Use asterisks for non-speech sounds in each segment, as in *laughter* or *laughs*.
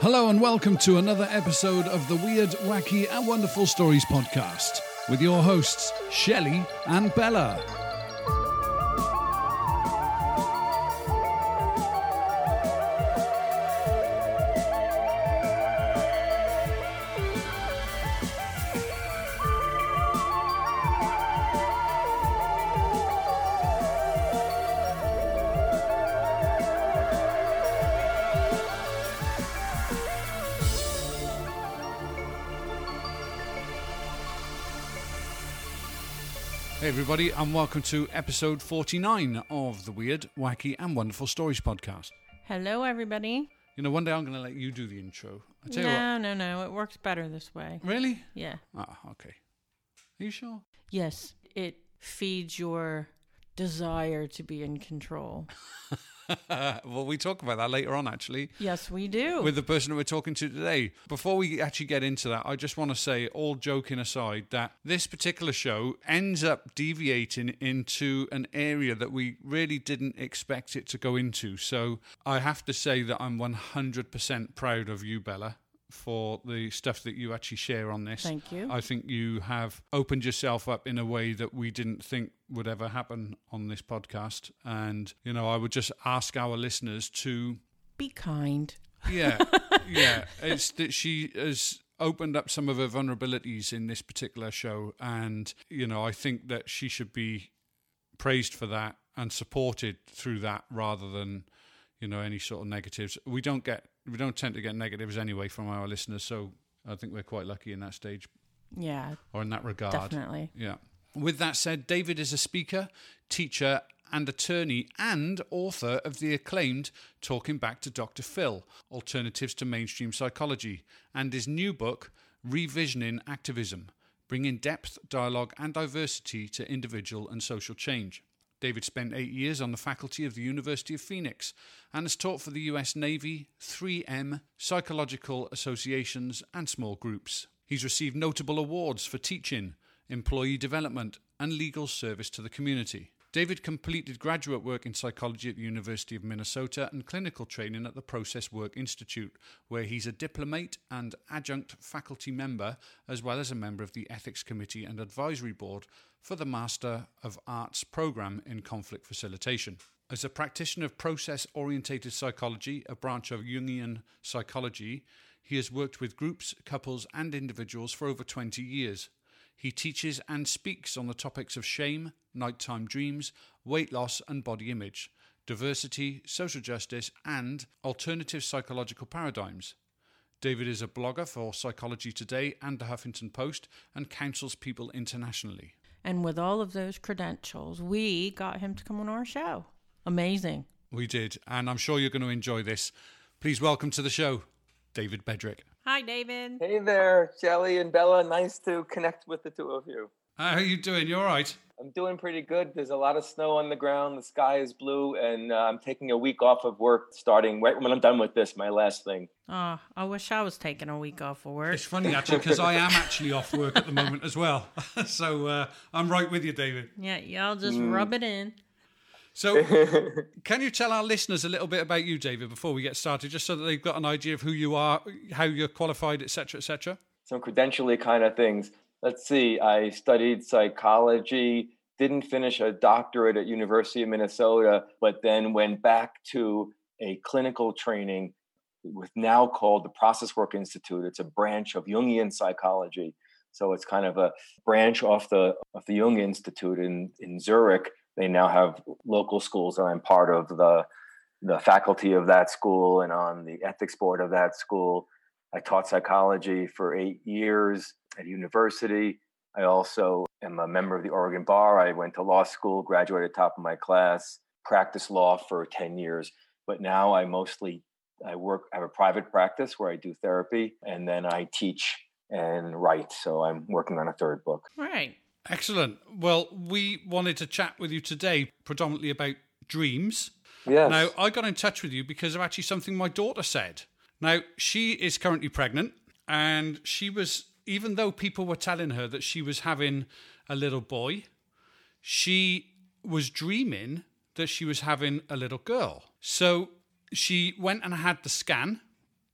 Hello and welcome to another episode of the Weird, Wacky, and Wonderful Stories podcast with your hosts, Shelley and Bella. Everybody, and welcome to episode 49 of the Weird, Wacky, and Wonderful Stories podcast. Hello, everybody. You know, one day I'm going to let you do the intro. I tell you No, no, no. It works better this way. Really? Yeah. Ah, okay. Are you sure? Yes, it feeds your desire to be in control. *laughs* *laughs* well, we talk about that later on, actually. Yes, we do. with the person that we're talking to today. Before we actually get into that, I just want to say, all joking aside, that this particular show ends up deviating into an area that we really didn't expect it to go into. So I have to say that I'm 100% proud of you, Bella. For the stuff that you actually share on this. Thank you. I think you have opened yourself up in a way that we didn't think would ever happen on this podcast. And, you know, I would just ask our listeners to be kind. yeah, *laughs* yeah. It's that she has opened up some of her vulnerabilities in this particular show, and you know, I think that she should be praised for that and supported through that rather than you know any sort of negatives. We don't get we don't tend to get negatives anyway from our listeners, so I think we're quite lucky in that stage Yeah, or in that regard. definitely. Yeah. With that said, David is a speaker, teacher, and attorney, and author of the acclaimed Talking Back to Dr. Phil Alternatives to Mainstream Psychology, and his new book, Revisioning Activism Bringing Depth, Dialogue, and Diversity to Individual and Social Change. David spent eight years on the faculty of the University of Phoenix and has taught for the US Navy, 3M, psychological associations, and small groups. He's received notable awards for teaching, employee development, and legal service to the community. David completed graduate work in psychology at the University of Minnesota and clinical training at the Process Work Institute, where he's a diplomate and adjunct faculty member, as well as a member of the Ethics Committee and Advisory Board for the Master of Arts program in conflict facilitation. As a practitioner of process orientated psychology, a branch of Jungian psychology, he has worked with groups, couples, and individuals for over 20 years. He teaches and speaks on the topics of shame, nighttime dreams, weight loss and body image, diversity, social justice, and alternative psychological paradigms. David is a blogger for Psychology Today and the Huffington Post and counsels people internationally. And with all of those credentials, we got him to come on our show. Amazing. We did, and I'm sure you're going to enjoy this. Please welcome to the show, David Bedrick. Hi, David. Hey there, Shelley and Bella. Nice to connect with the two of you. How are you doing? You all right? I'm doing pretty good. There's a lot of snow on the ground. The sky is blue, and uh, I'm taking a week off of work starting right when I'm done with this, my last thing. Oh, I wish I was taking a week off of work. It's funny actually because I am actually off work at the moment as well. *laughs* so uh, I'm right with you, David. Yeah, y'all just rub it in. So, *laughs* can you tell our listeners a little bit about you, David, before we get started, just so that they've got an idea of who you are, how you're qualified, etc., etc.? Some credentially kind of things. Let's see. I studied psychology, didn't finish a doctorate at University of Minnesota, but then went back to a clinical training with now called the Process Work Institute. It's a branch of Jungian psychology. So it's kind of a branch off the of the Jung Institute in, in Zurich. They now have local schools, and I'm part of the the faculty of that school and on the ethics board of that school. I taught psychology for eight years at university. I also am a member of the Oregon Bar. I went to law school, graduated top of my class, practiced law for 10 years. But now I mostly I work I have a private practice where I do therapy and then I teach and write. So I'm working on a third book. Right. Excellent. Well, we wanted to chat with you today predominantly about dreams. Yes. Now, I got in touch with you because of actually something my daughter said. Now, she is currently pregnant, and she was, even though people were telling her that she was having a little boy, she was dreaming that she was having a little girl. So she went and had the scan,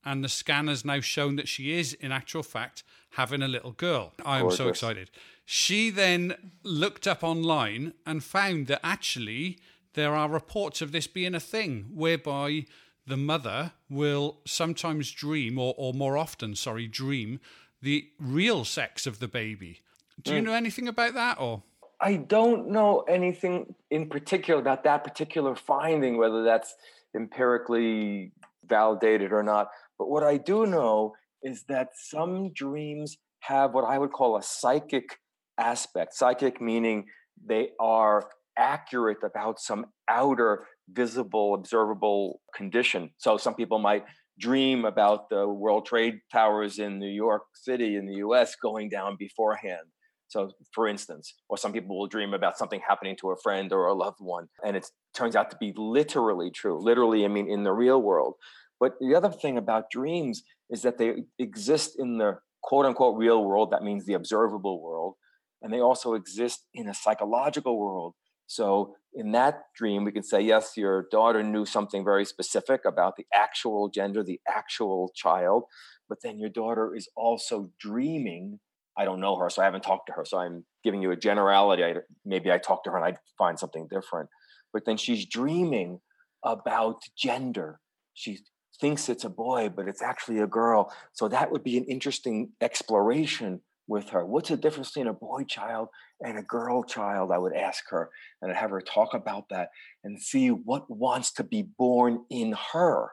and the scan has now shown that she is, in actual fact, having a little girl. I am so excited. She then looked up online and found that actually there are reports of this being a thing whereby the mother will sometimes dream, or, or more often, sorry, dream the real sex of the baby. Do you hmm. know anything about that or? I don't know anything in particular about that particular finding, whether that's empirically validated or not. But what I do know is that some dreams have what I would call a psychic aspect. Psychic meaning they are accurate about some outer visible, observable condition. So some people might dream about the World Trade Towers in New York City in the US going down beforehand. So, for instance, or some people will dream about something happening to a friend or a loved one, and it turns out to be literally true. Literally, I mean, in the real world. But the other thing about dreams is that they exist in the quote unquote real world. That means the observable world. And they also exist in a psychological world. So, in that dream, we can say, yes, your daughter knew something very specific about the actual gender, the actual child. But then your daughter is also dreaming I don't know her, so I haven't talked to her. So I'm giving you a generality. I, maybe I talk to her and I find something different. But then she's dreaming about gender. She thinks it's a boy, but it's actually a girl. So that would be an interesting exploration with her. What's the difference between a boy child and a girl child? I would ask her and I'd have her talk about that and see what wants to be born in her.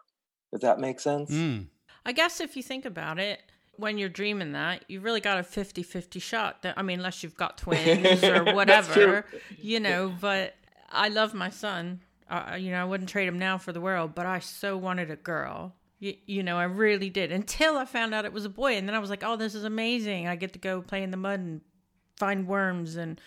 Does that make sense? Mm. I guess if you think about it, when you're dreaming that, you really got a 50 50 shot. That, I mean, unless you've got twins or *laughs* whatever, you know. But I love my son. Uh, you know, I wouldn't trade him now for the world, but I so wanted a girl. You, you know, I really did until I found out it was a boy. And then I was like, oh, this is amazing. I get to go play in the mud and find worms and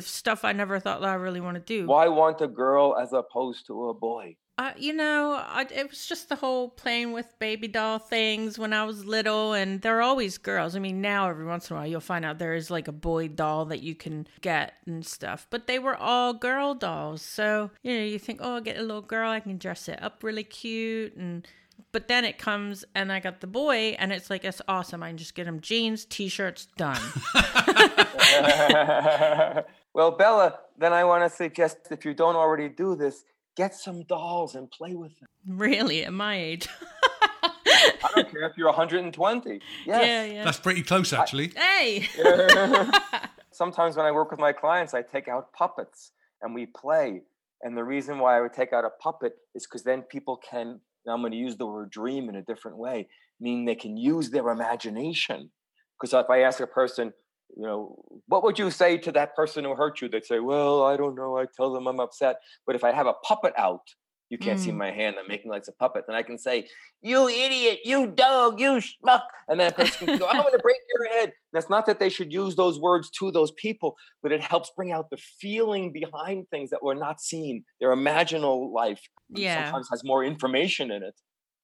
stuff I never thought that I really want to do. Why want a girl as opposed to a boy? Uh, you know, I, it was just the whole playing with baby doll things when I was little, and they're always girls. I mean, now every once in a while you'll find out there is like a boy doll that you can get and stuff, but they were all girl dolls. So, you know, you think, oh, I'll get a little girl, I can dress it up really cute. And, but then it comes and I got the boy, and it's like, it's awesome. I can just get him jeans, t shirts, done. *laughs* *laughs* well, Bella, then I want to suggest if you don't already do this, get some dolls and play with them. really, at my age. I don't care if you're 120. yeah, Yes. yeah. That's pretty close, actually. Hey! *laughs* Sometimes when I work with my clients, I take out puppets and we play. And the reason why I would take out a puppet is because then people can, I'm going to use the word dream in a different way, meaning they can use their imagination. Because if I ask a person, you know, what would you say to that person who hurt you? They'd say, well, I don't know. I tell them I'm upset. But if I have a puppet out, you can't see Mm. my hand. I'm making like a puppet. Then I can say, you idiot, you dog, you schmuck. And then a person can go, I'm going to break your head. That's not that they should use those words to those people, but it helps bring out the feeling behind things that were not seen. Their imaginal life Yeah. sometimes has more information in it,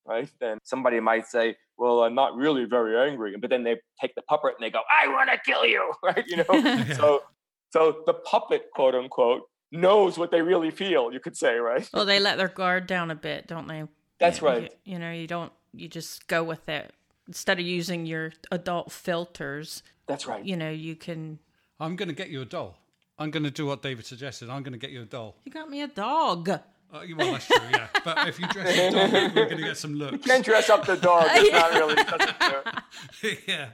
right? Then somebody might say, well, I'm not really very angry. But then they take the puppet and they go, I want to kill you, *laughs* right? You know? *laughs* so, so the puppet, quote unquote, knows what they really feel, you could say, right? Well, they let their guard down a bit, don't they? That's You- right. You, you know, you don't, you just go with it. Instead of using your adult filters, That's right. you know, you can. I'm going to get you a doll. I'm going to do what David suggested. I'm going to get you a doll. You got me a dog. Uh, well, that's true, yeah. But if you dress a doll, we're going to get some looks. You Can't dress up the dog. It's not really. *laughs* doesn't yeah.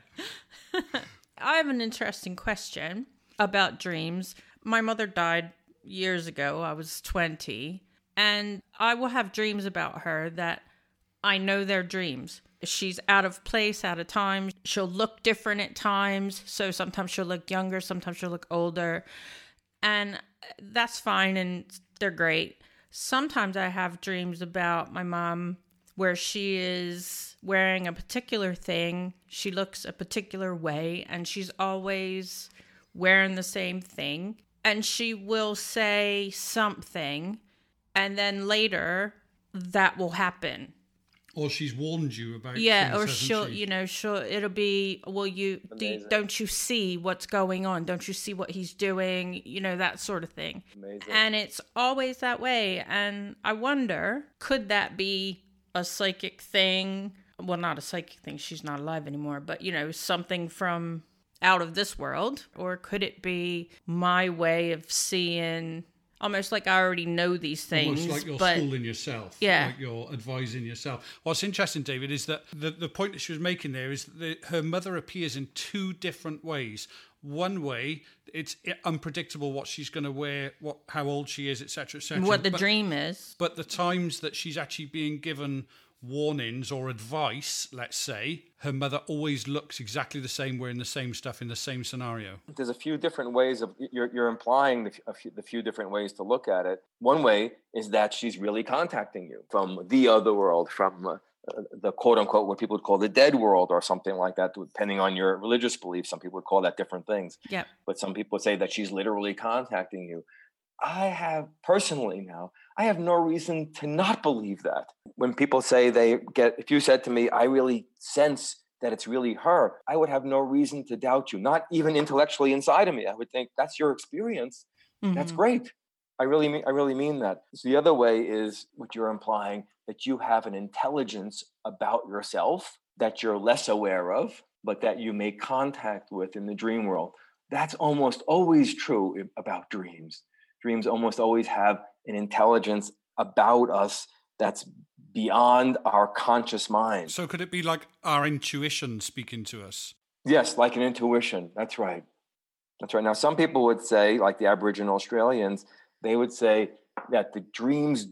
*laughs* I have an interesting question about dreams. My mother died years ago. I was 20. And I will have dreams about her that I know they're dreams. She's out of place, out of time. She'll look different at times. So sometimes she'll look younger, sometimes she'll look older. And that's fine and they're great. Sometimes I have dreams about my mom where she is wearing a particular thing. She looks a particular way and she's always wearing the same thing. And she will say something and then later that will happen. Or she's warned you about Yeah, things, or hasn't she'll, she? you know, she'll. It'll be, well, you do, don't you see what's going on? Don't you see what he's doing? You know that sort of thing. Amazing. And it's always that way. And I wonder, could that be a psychic thing, well, not a psychic thing. She's not alive anymore, but you know, something from out of this world? Or could it be my way of seeing almost like I already know these things? Almost like you're but schooling yourself. Yeah. Like you're advising yourself. What's interesting, David, is that the, the point that she was making there is that her mother appears in two different ways. One way, it's unpredictable what she's going to wear, what how old she is, etc., etc. what the But- dream is. But the times that she's actually being given warnings or advice, let's say, her mother always looks exactly the same, wearing the same stuff in the same scenario. there's a few different ways of you're, you're implying the, f- a few, the few different ways to look at it one way is that she's really contacting you from the other world from uh, the quote unquote what people would call the dead world or something like that depending on your religious beliefs some people would call that different things Yep. but some people say that she's literally contacting you i have personally now i have no reason to not believe that. When people say they get if you said to me i really sense that it's really her i would have no reason to doubt you not even intellectually inside of me. I would think that's your experience. That's Mhm. great. I really mean i really mean that. So the other way is what you're implying that you have an intelligence about yourself that you're less aware of but that you make contact with in the dream world. That's almost always true about dreams dreams almost always have an intelligence about us that's beyond our conscious mind So could it be like our intuition speaking to us? Yes, like an intuition. That's right. That's right. Now, some people would say, like the Aboriginal Australians, they would say that the dreams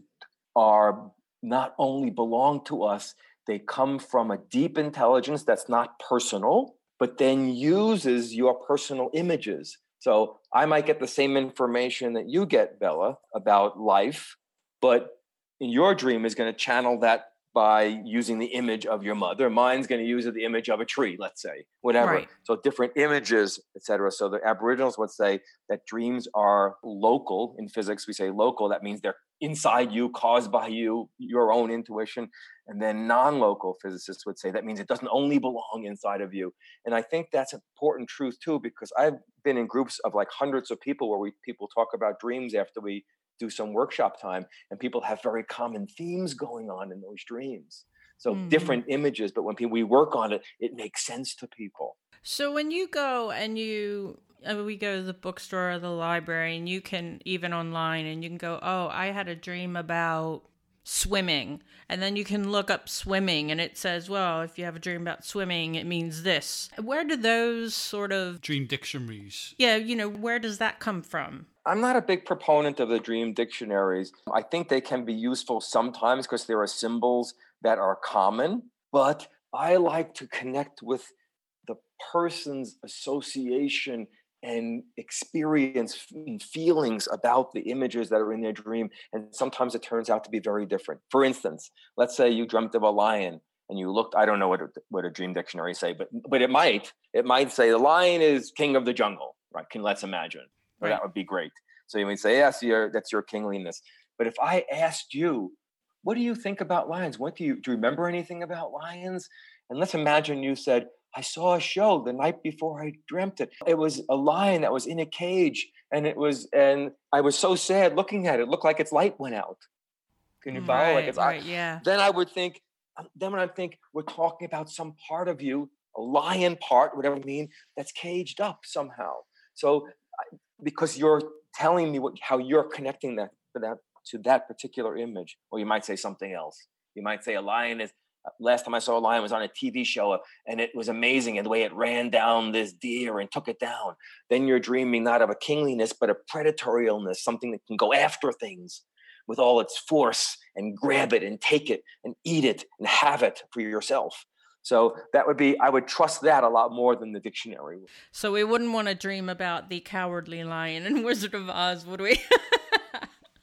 are not only belong to us, they come from a deep intelligence that's not personal, but then uses your personal images. So I might get the same information that you get, Bella, about life, but in your dream is going to channel that by using the image of your mother. Mine's going to use the image of a tree, let's say, whatever. Right. So different images, etc. So the Aboriginals would say that dreams are local. In physics, we say local. That means they're inside you, caused by you, your own intuition. And then non-local physicists would say that means it doesn't only belong inside of you. And I think that's an important truth too, because I've been in groups of like hundreds of people where we people talk about dreams after we do some workshop time, and people have very common themes going on in those dreams. So Mhm. different images, but when people, we work on it, it makes sense to people. So when you go and you, uh, we go to the bookstore or the library, and you can even online, and you can go, oh, I had a dream about swimming, and then you can look up swimming, and it says, well, if you have a dream about swimming, it means this. Where do those sort of, Dream dictionaries. yeah, you know, where does that come from? I'm not a big proponent of the dream dictionaries. I think they can be useful sometimes because there are symbols that are common, but I like to connect with the person's association and experience feelings about the images that are in their dream. And sometimes it turns out to be very different. For instance, let's say you dreamt of a lion and you looked, I don't know what a, what a dream dictionary say, but but it might, it might say the lion is king of the jungle, right? Can let's imagine. Right. that would be great. So you would say, yes, you're, that's your kingliness. But if I asked you, what do you think about lions? What do you do you remember anything about lions? And let's imagine you said, I saw a show the night before I dreamt it. It was a lion that was in a cage, and it was, and I was so sad looking at it. It looked like its light went out. Can you follow? Like right, its eye- right, yeah. then I would think, um, then when I think we're talking about some part of you, a lion part, whatever I mean, that's caged up somehow. So because you're telling me what, how you're connecting that to that to that particular image, or you might say something else. You might say a lion is. Last time I saw a lion was on a TV show, and it was amazing and the way it ran down this deer and took it down. Then you're dreaming not of a kingliness, but a predatorialness, something that can go after things with all its force and grab it and take it and eat it and have it for yourself. So that would be, I would trust that a lot more than the dictionary. So we wouldn't want to dream about the cowardly lion in *laughs* Wizard of Oz, would we? *laughs*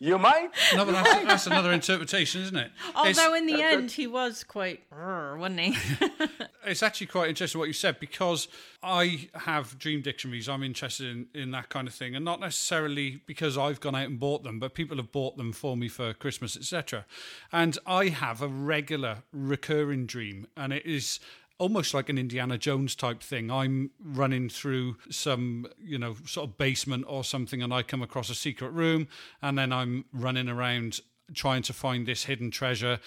You might. No, but that's, that's another interpretation, isn't it? It's- Although in the end he was quite, wasn't he? *laughs* it's actually quite interesting what you said because I have dream dictionaries. I'm interested in, in that kind of thing, and not necessarily because I've gone out and bought them, but people have bought them for me for Christmas, etc. And I have a regular recurring dream, and it is almost like an Indiana Jones type thing. I'm running through some, you know, sort of basement or something, and I come across a secret room, and then I'm running around trying to find this hidden treasure,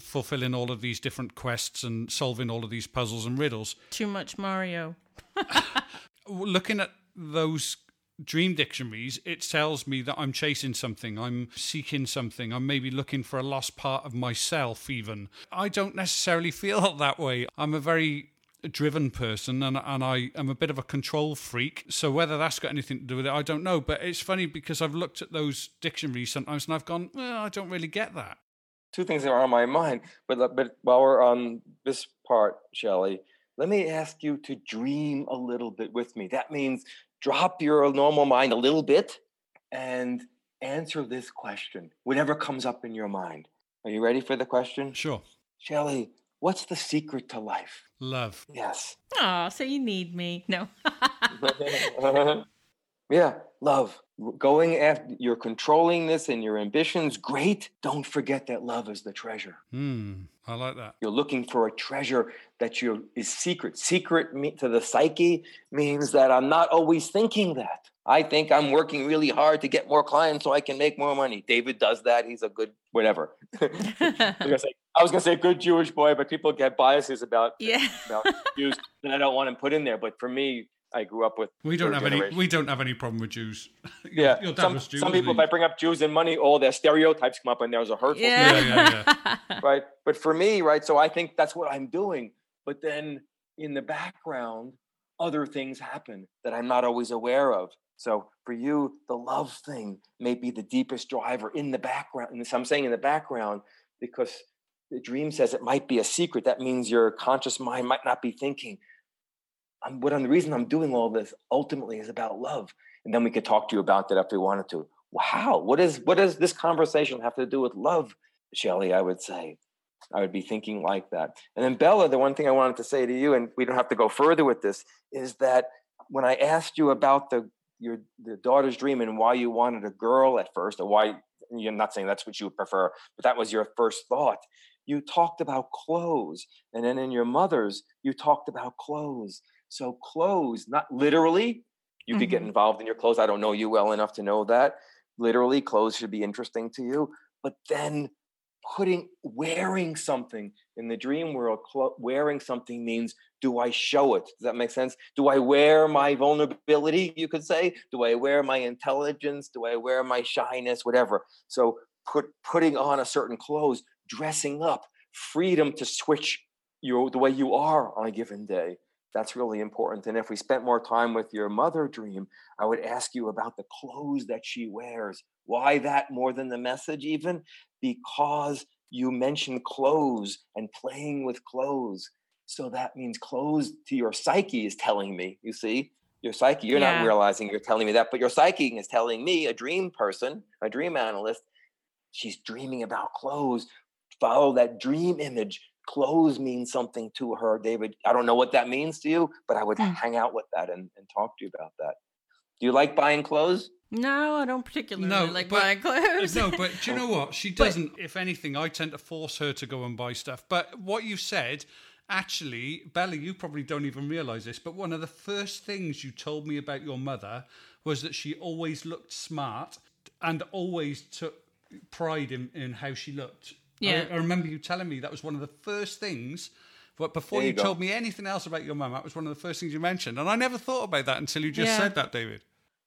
fulfilling all of these different quests and solving all of these puzzles and riddles. Too much Mario. *laughs* Looking at those dream dictionaries, it tells me that I'm chasing something, I'm seeking something, I'm maybe looking for a lost part of myself, even. I don't necessarily feel *laughs* that way. I'm a very driven person and, and I am a bit of a control freak. So whether that's got anything to do with it, I don't know. But it's funny because I've looked at those dictionaries sometimes and I've gone, well, I don't really get that. Two things are on my mind, but uh, but while we're on this part, Shelley, let me ask you to dream a little bit with me. That means drop your normal mind a little bit and answer this question, whatever comes up in your mind. Are you ready for the question? Sure. Shelley, what's the secret to life? Love. Yes. Oh, so you need me. No. *laughs* *laughs* *laughs* yeah, love. Going after you're controlling this and your ambitions, great. Don't forget that love is the treasure. Hmm. I like that. You're looking for a treasure that you is secret. Secret to the psyche means that I'm not always thinking that. I think I'm working really hard to get more clients so I can make more money. David does that. He's a good whatever. *laughs* I was gonna say *laughs* good Jewish boy, but people get biases about yeah about Jews that I don't want to put in there. But for me, I grew up with. We don't have generation. any. We don't have any problem with Jews. your, *laughs* yeah, your dad some, Jew, some people, he? if I bring up Jews and money, all their stereotypes come up, and there's a hurtful. Yeah. yeah, yeah, yeah. *laughs* right. But for me, right. So I think that's what I'm doing. But then in the background, other things happen that I'm not always aware of. So for you, the love thing may be the deepest driver in the background. And I'm saying in the background because the dream says it might be a secret. That means your conscious mind might not be thinking. I'm, what I'm, the reason I'm doing all this ultimately is about love. And then we could talk to you about that if we wanted to. Wow, what is what does this conversation have to do with love, Shelley? I would say. I would be thinking like that. And then Bella, the one thing I wanted to say to you, and we don't have to go further with this, is that when I asked you about the your the daughter's dream and why you wanted a girl at first, or why you're not saying that's what you prefer, but that was your first thought. You talked about clothes, and then in your mother's, you talked about clothes. So clothes, not literally, you mm-hmm. could get mm-hmm. involved in your clothes. I don't know you well enough to know that. Literally, clothes should be interesting to you. But then putting wearing something in the dream world cl- wearing something means do i show it does that make sense do i wear my vulnerability you could say do i wear my intelligence do i wear my shyness whatever so put putting on a certain clothes dressing up freedom to switch your the way you are on a given day that's really important and if we spent more time with your mother dream i would ask you about the clothes that she wears why that more than the message even because you mentioned clothes and playing with clothes. So that means clothes to your psyche is telling me, you see, your psyche, you're yeah. not realizing you're telling me that, but your psyche is telling me, a dream person, a dream analyst, she's dreaming about clothes. Follow that dream image. Clothes mean something to her, David. I don't know what that means to you, but I would mm. hang out with that and, and talk to you about that. Do you like buying clothes? No, I don't particularly no, like but, buying clothes. no, but do you *laughs* know what? She doesn't. But, if anything, I tend to force her to go and buy stuff. But what you said, actually, Bella, you probably don't even realize this, but one of the first things you told me about your mother was that she always looked smart and always took pride in, in how she looked. Yeah. I, I remember you telling me that was one of the first things but before you, you told me anything else about your mum, that was one of the first things you mentioned. And I never thought about that until you just yeah. said that, David.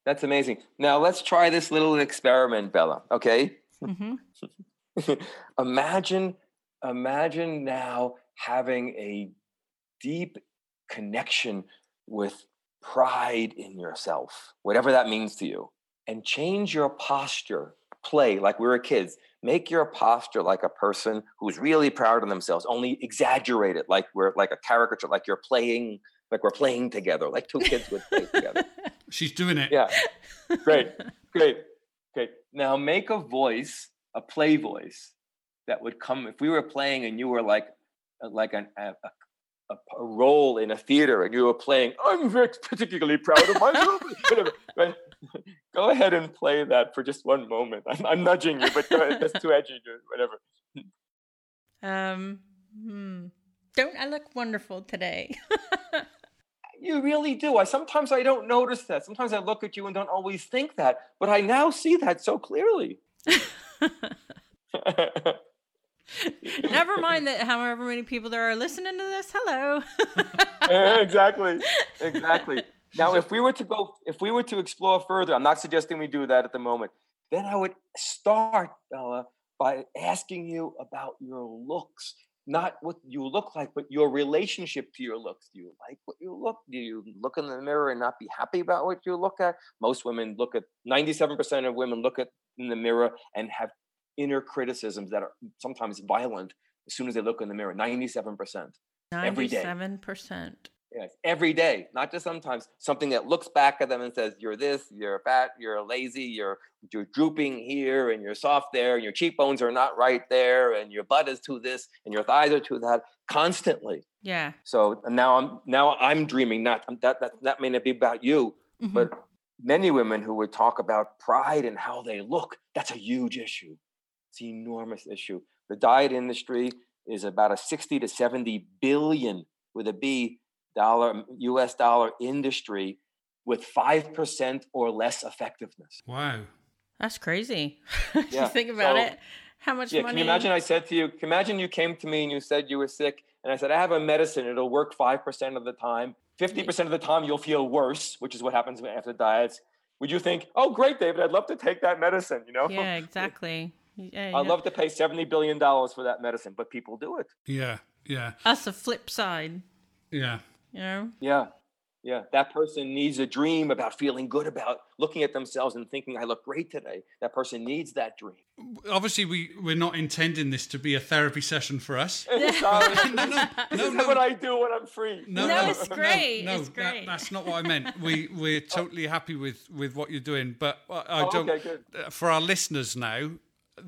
That's amazing. Now let's try this little experiment, Bella. Okay. Mm-hmm. *laughs* imagine, imagine now having a deep connection with pride in yourself, whatever that means to you, and change your posture. Play like we were kids. Make your posture like a person who's really proud of themselves. Only exaggerate it like we're like a caricature, like you're playing, like we're playing together, like two kids would play together. *laughs* She's doing it. Yeah. Great. *laughs* Great. Great. Now make a voice, a play voice that would come if we were playing and you were like uh, like an, a, a, a role in a theater and you were playing, I'm very particularly proud of myself. *laughs* Go ahead and play that for just one moment. I'm, I'm nudging you, but go ahead. That's too edgy. Whatever. *laughs* Um. Hmm. Don't I look wonderful today? *laughs* You really do. I sometimes I don't notice that. Sometimes I look at you and don't always think that, but I now see that so clearly. *laughs* Never mind that however many people there are listening to this. Hello. exactly. Exactly. Now, if we were to go, if we were to explore further, I'm not suggesting we do that at the moment. Then I would start, Bella, by asking you about your looks, not what you look like, but your relationship to your looks. Do you like what you look? Do you look in the mirror and not be happy about what you look at? Most women look at 97% of women look at in the mirror and have inner criticisms that are sometimes violent as soon as they look in the mirror 97% every day 97%. Yes every day not just sometimes something that looks back at them and says you're this you're fat you're lazy you're you're drooping here and you're soft there and your cheekbones are not right there and your butt is to this and your thighs are to that constantly Yeah. so now i'm now i'm dreaming not that that, that may not be about you Mhm. but many women who would talk about pride and how they look that's a huge issue it's an enormous issue the diet industry is about a 60 to 70 billion with a b dollar us dollar industry with 5% or less effectiveness Wow. That's crazy. *laughs* Yeah, you think about so- it. How much yeah money? can you imagine i said to you can you imagine you came to me and you said you were sick and i said i have a medicine it'll work 5% of the time 50% of the time you'll feel worse which is what happens after diets would you think oh great david i'd love to take that medicine you know Yeah, exactly. Yeah, *laughs* you i'd know, love to pay 70 billion dollars for that medicine but people do it Yeah. Yeah. That's the flip side. Yeah. You know. Yeah. Yeah. That person needs a dream about feeling good about looking at themselves and thinking, I look great today. That person needs that dream. Obviously, we we're not intending this to be a therapy session for us. *laughs* Sorry. *laughs* no, no, no, *laughs* is no. what I do when I'm free. No, No, no, it's great, No, it's that- that's not what I meant. We we're totally happy with with what you're doing, but I I Oh, don't. okay, good. uh, For our listeners now,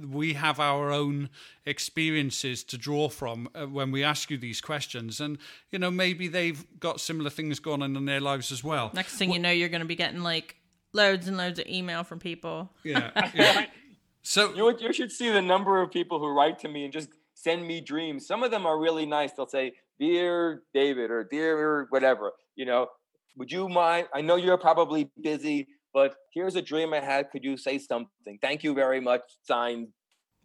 we have our own experiences to draw from uh, when we ask you these questions, and you know maybe they've got similar things going on in their lives as well. Next thing you know, you're going to be getting like loads and loads of email from people. Yeah. *laughs* yeah. So You, you should see the number of people who write to me and just send me dreams. Some of them are really nice. They'll say, Dear David, or Dear whatever, you know, would you mind? I know you're probably busy, but here's a dream I had. Could you say something? Thank you very much. Signed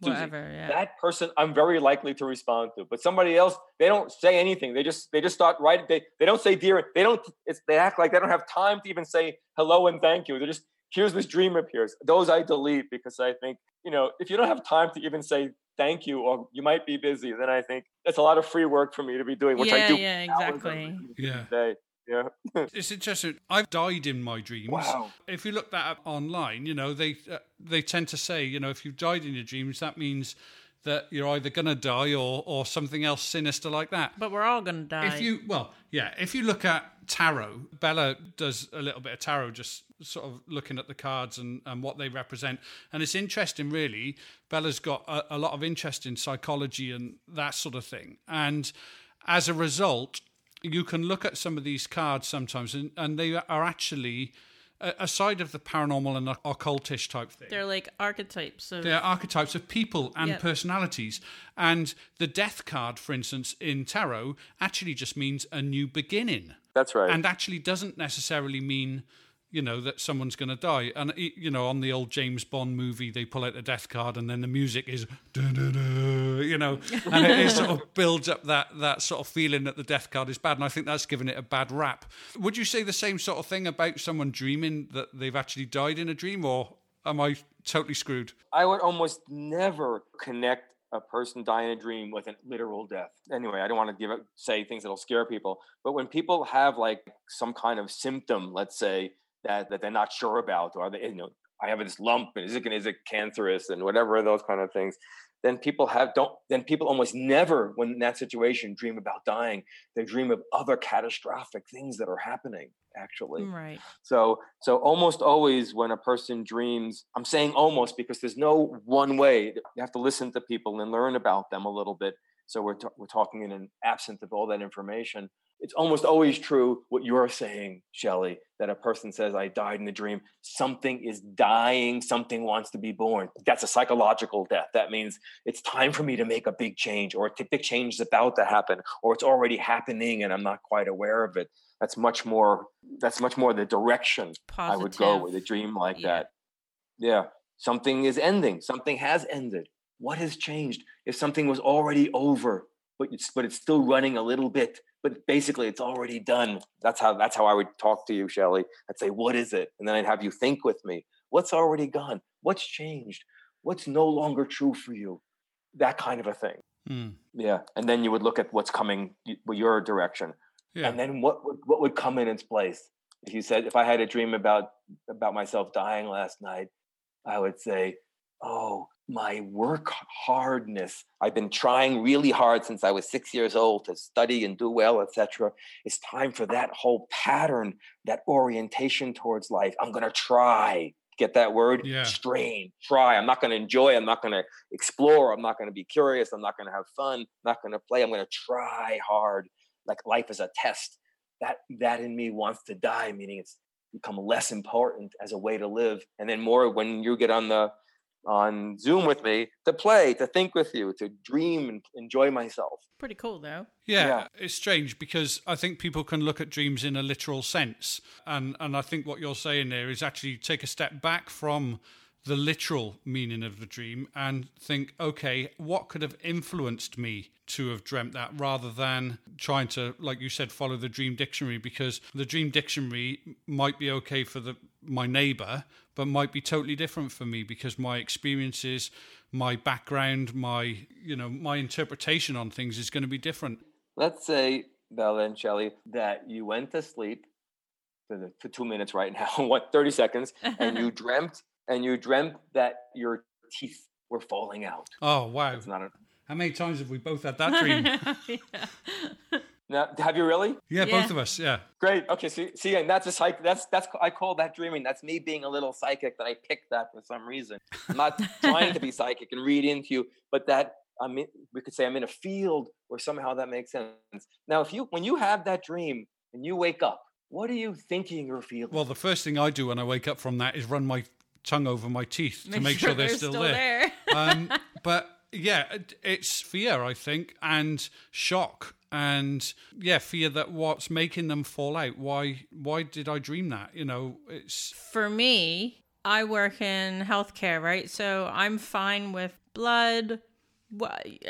Susie. Whatever. Yeah. that person I'm very likely to respond to. But somebody else, they don't say anything. They just they just start writing. They they don't say dear. They don't. It's they act like they don't have time to even say hello and thank you. They're just here's this dream appears. Those I delete because I think you know if you don't have time to even say thank you or you might be busy, then I think that's a lot of free work for me to be doing, which I yeah, do. yeah, exactly. Yeah. Day. Yeah. *laughs* it's interesting. I've died in my dreams. Wow. If you look that up online, you know they uh, they tend to say, you know, if you've died in your dreams, that means that you're either going to die or or something else sinister like that. But we're all going to die. If you well, yeah, if you look at tarot, Bella does a little bit of tarot, just sort of looking at the cards and, and what they represent, and it's interesting. Really, Bella's got a, a lot of interest in psychology and that sort of thing, and as a result, you can look at some of these cards sometimes, and, and they are actually. a- Aside of the paranormal and occultish type thing, They're like archetypes of. they're archetypes of people and Yep. personalities. And the death card, for instance, in tarot, actually just means a new beginning That's right. and actually doesn't necessarily mean you know that someone's going to die. And you know on the old james bond movie they pull out the death card and then the music is you know? And it, it sort of builds up that that sort of feeling that the death card is bad. And i think that's given it a bad rap. Would you say the same sort of thing about someone dreaming that they've actually died in a dream or am i totally screwed? I would almost never connect a person dying in a dream with a literal death. Anyway, I don't want to give it, say things that'll scare people, but when people have like some kind of symptom, let's say that that they're not sure about, or they, you know, I have this lump, and is it is it cancerous, and whatever those kind of things, then people have don't then people almost never, when in that situation, dream about dying. They dream of other catastrophic things that are happening. Actually, Right. so so almost always when a person dreams, I'm saying almost because there's no one way. You have to listen to people and learn about them a little bit. So we're ta- we're talking in an absent of all that information. It's almost always true what you're saying, Shelley, that a person says, I died in a dream. Something is dying, something wants to be born. That's a psychological death. That means it's time for me to make a big change, or a big change is about to happen, or it's already happening and I'm not quite aware of it. That's much more that's much more the direction I would go with a dream like Yeah. that. Yeah. Something is ending. Something has ended. What has changed? If something was already over, but it's but it's still running a little bit, but basically it's already done. That's how that's how I would talk to you, Shelley. I'd say, what is it? And then I'd have you think with me. What's already gone? What's changed? What's no longer true for you? That kind of a thing. Mm. Yeah. And then you would look at what's coming your direction. Yeah. And then what would what would come in its place? If you said if I had a dream about about myself dying last night, I would say, Oh, my work hardness. I've been trying really hard since I was six years old to study and do well, etc. It's time for that whole pattern, that orientation towards life. I'm gonna try. Get that word? Yeah. Strain. Try. I'm not gonna enjoy. I'm not gonna explore. I'm not gonna be curious. I'm not gonna have fun. I'm not gonna play. I'm gonna try hard. Like life is a test. That that in me wants to die, meaning it's become less important as a way to live. And then more when you get on the on Zoom with me to play, to think with you, to dream and enjoy myself. Pretty cool, though. Yeah, Yeah. it's strange because I think people can look at dreams in a literal sense, and and I think what you're saying there is actually take a step back from the literal meaning of the dream and think, okay, what could have influenced me to have dreamt that, rather than trying to, like you said, follow the dream dictionary because the dream dictionary might be okay for the my neighbor, but might be totally different for me because my experiences, my background, my you know my interpretation on things is going to be different. Let's say, Bella and Shelley, that you went to sleep for, the, for two minutes right now, *laughs* what, 30 seconds, and you *laughs* dreamt, and you dreamt that your teeth were falling out. Oh wow! It's not a, How many times have we both had that *laughs* dream? yeah. now, have you really? yeah, Yeah. both of us. Yeah. Great. Okay. See, see, and that's a psych. That's that's I call that dreaming. That's me being a little psychic. That I picked that for some reason. I'm not *laughs* trying to be psychic and read into you, but that I mean, we could say I'm in a field where somehow that makes sense. Now, if you when you have that dream and you wake up, what are you thinking or feeling? Well, the first thing I do when I wake up from that is run my tongue over my teeth to make sure they're, still, there. um, *laughs* but yeah, it- it's fear, I think, and shock, and yeah, fear that what's making them fall out. Why? Why did I dream that? You know, it's For me, I work in healthcare, right? So I'm fine with blood,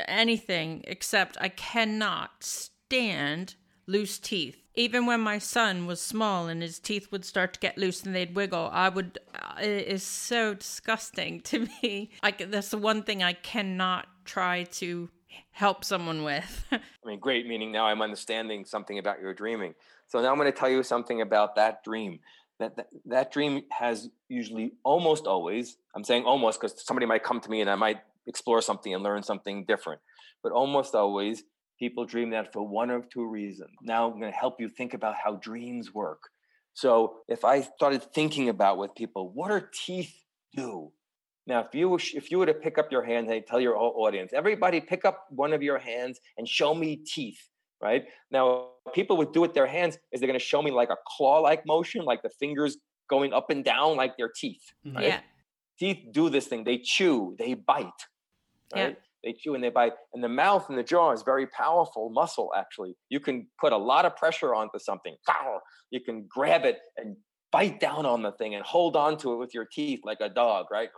anything, except I cannot stand loose teeth. Even when my son was small and his teeth would start to get loose and they'd wiggle, I would. uh, It is so disgusting *laughs* to me. Like that's the one thing I cannot try to help someone with. *laughs* I mean, great. Meaning now I'm understanding something about your dreaming. So now I'm going to tell you something about that dream. That, that that dream has usually almost always. I'm saying almost because somebody might come to me and I might explore something and learn something different. But almost always, people dream that for one of two reasons. Now I'm going to help you think about how dreams work. So if I started thinking about with people, what do teeth do? Now, if you were, if you were to pick up your hand and tell your whole audience, everybody pick up one of your hands and show me teeth, right? Now, what people would do with their hands is they're going to show me like a claw-like motion, like the fingers going up and down like their teeth, mm-hmm. right? yeah. Teeth do this thing. They chew, they bite, Yeah. They chew and they bite. And the mouth and the jaw is very powerful muscle, actually. You can put a lot of pressure onto something. You can grab it and bite down on the thing and hold on to it with your teeth like a dog, right?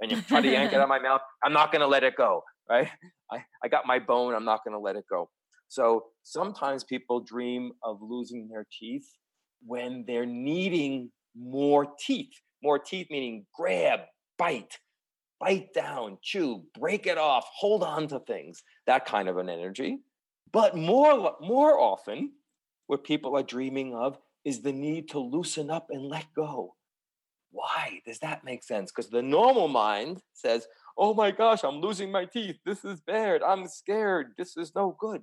And you try to yank it out of my mouth. I'm not going to let it go, right? *laughs* I, I got my bone. I'm not going to let it go. So sometimes people dream of losing their teeth when they're needing more teeth. More teeth meaning grab, bite, bite down, chew, break it off, hold on to things, that kind of an energy. But more, more often, what people are dreaming of is the need to loosen up and let go. Why does that make sense? Because the normal mind says, oh my gosh, I'm losing my teeth. This is bad. I'm scared. This is no good.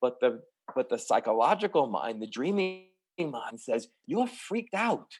But the but the psychological mind, the dreaming mind says, you're freaked out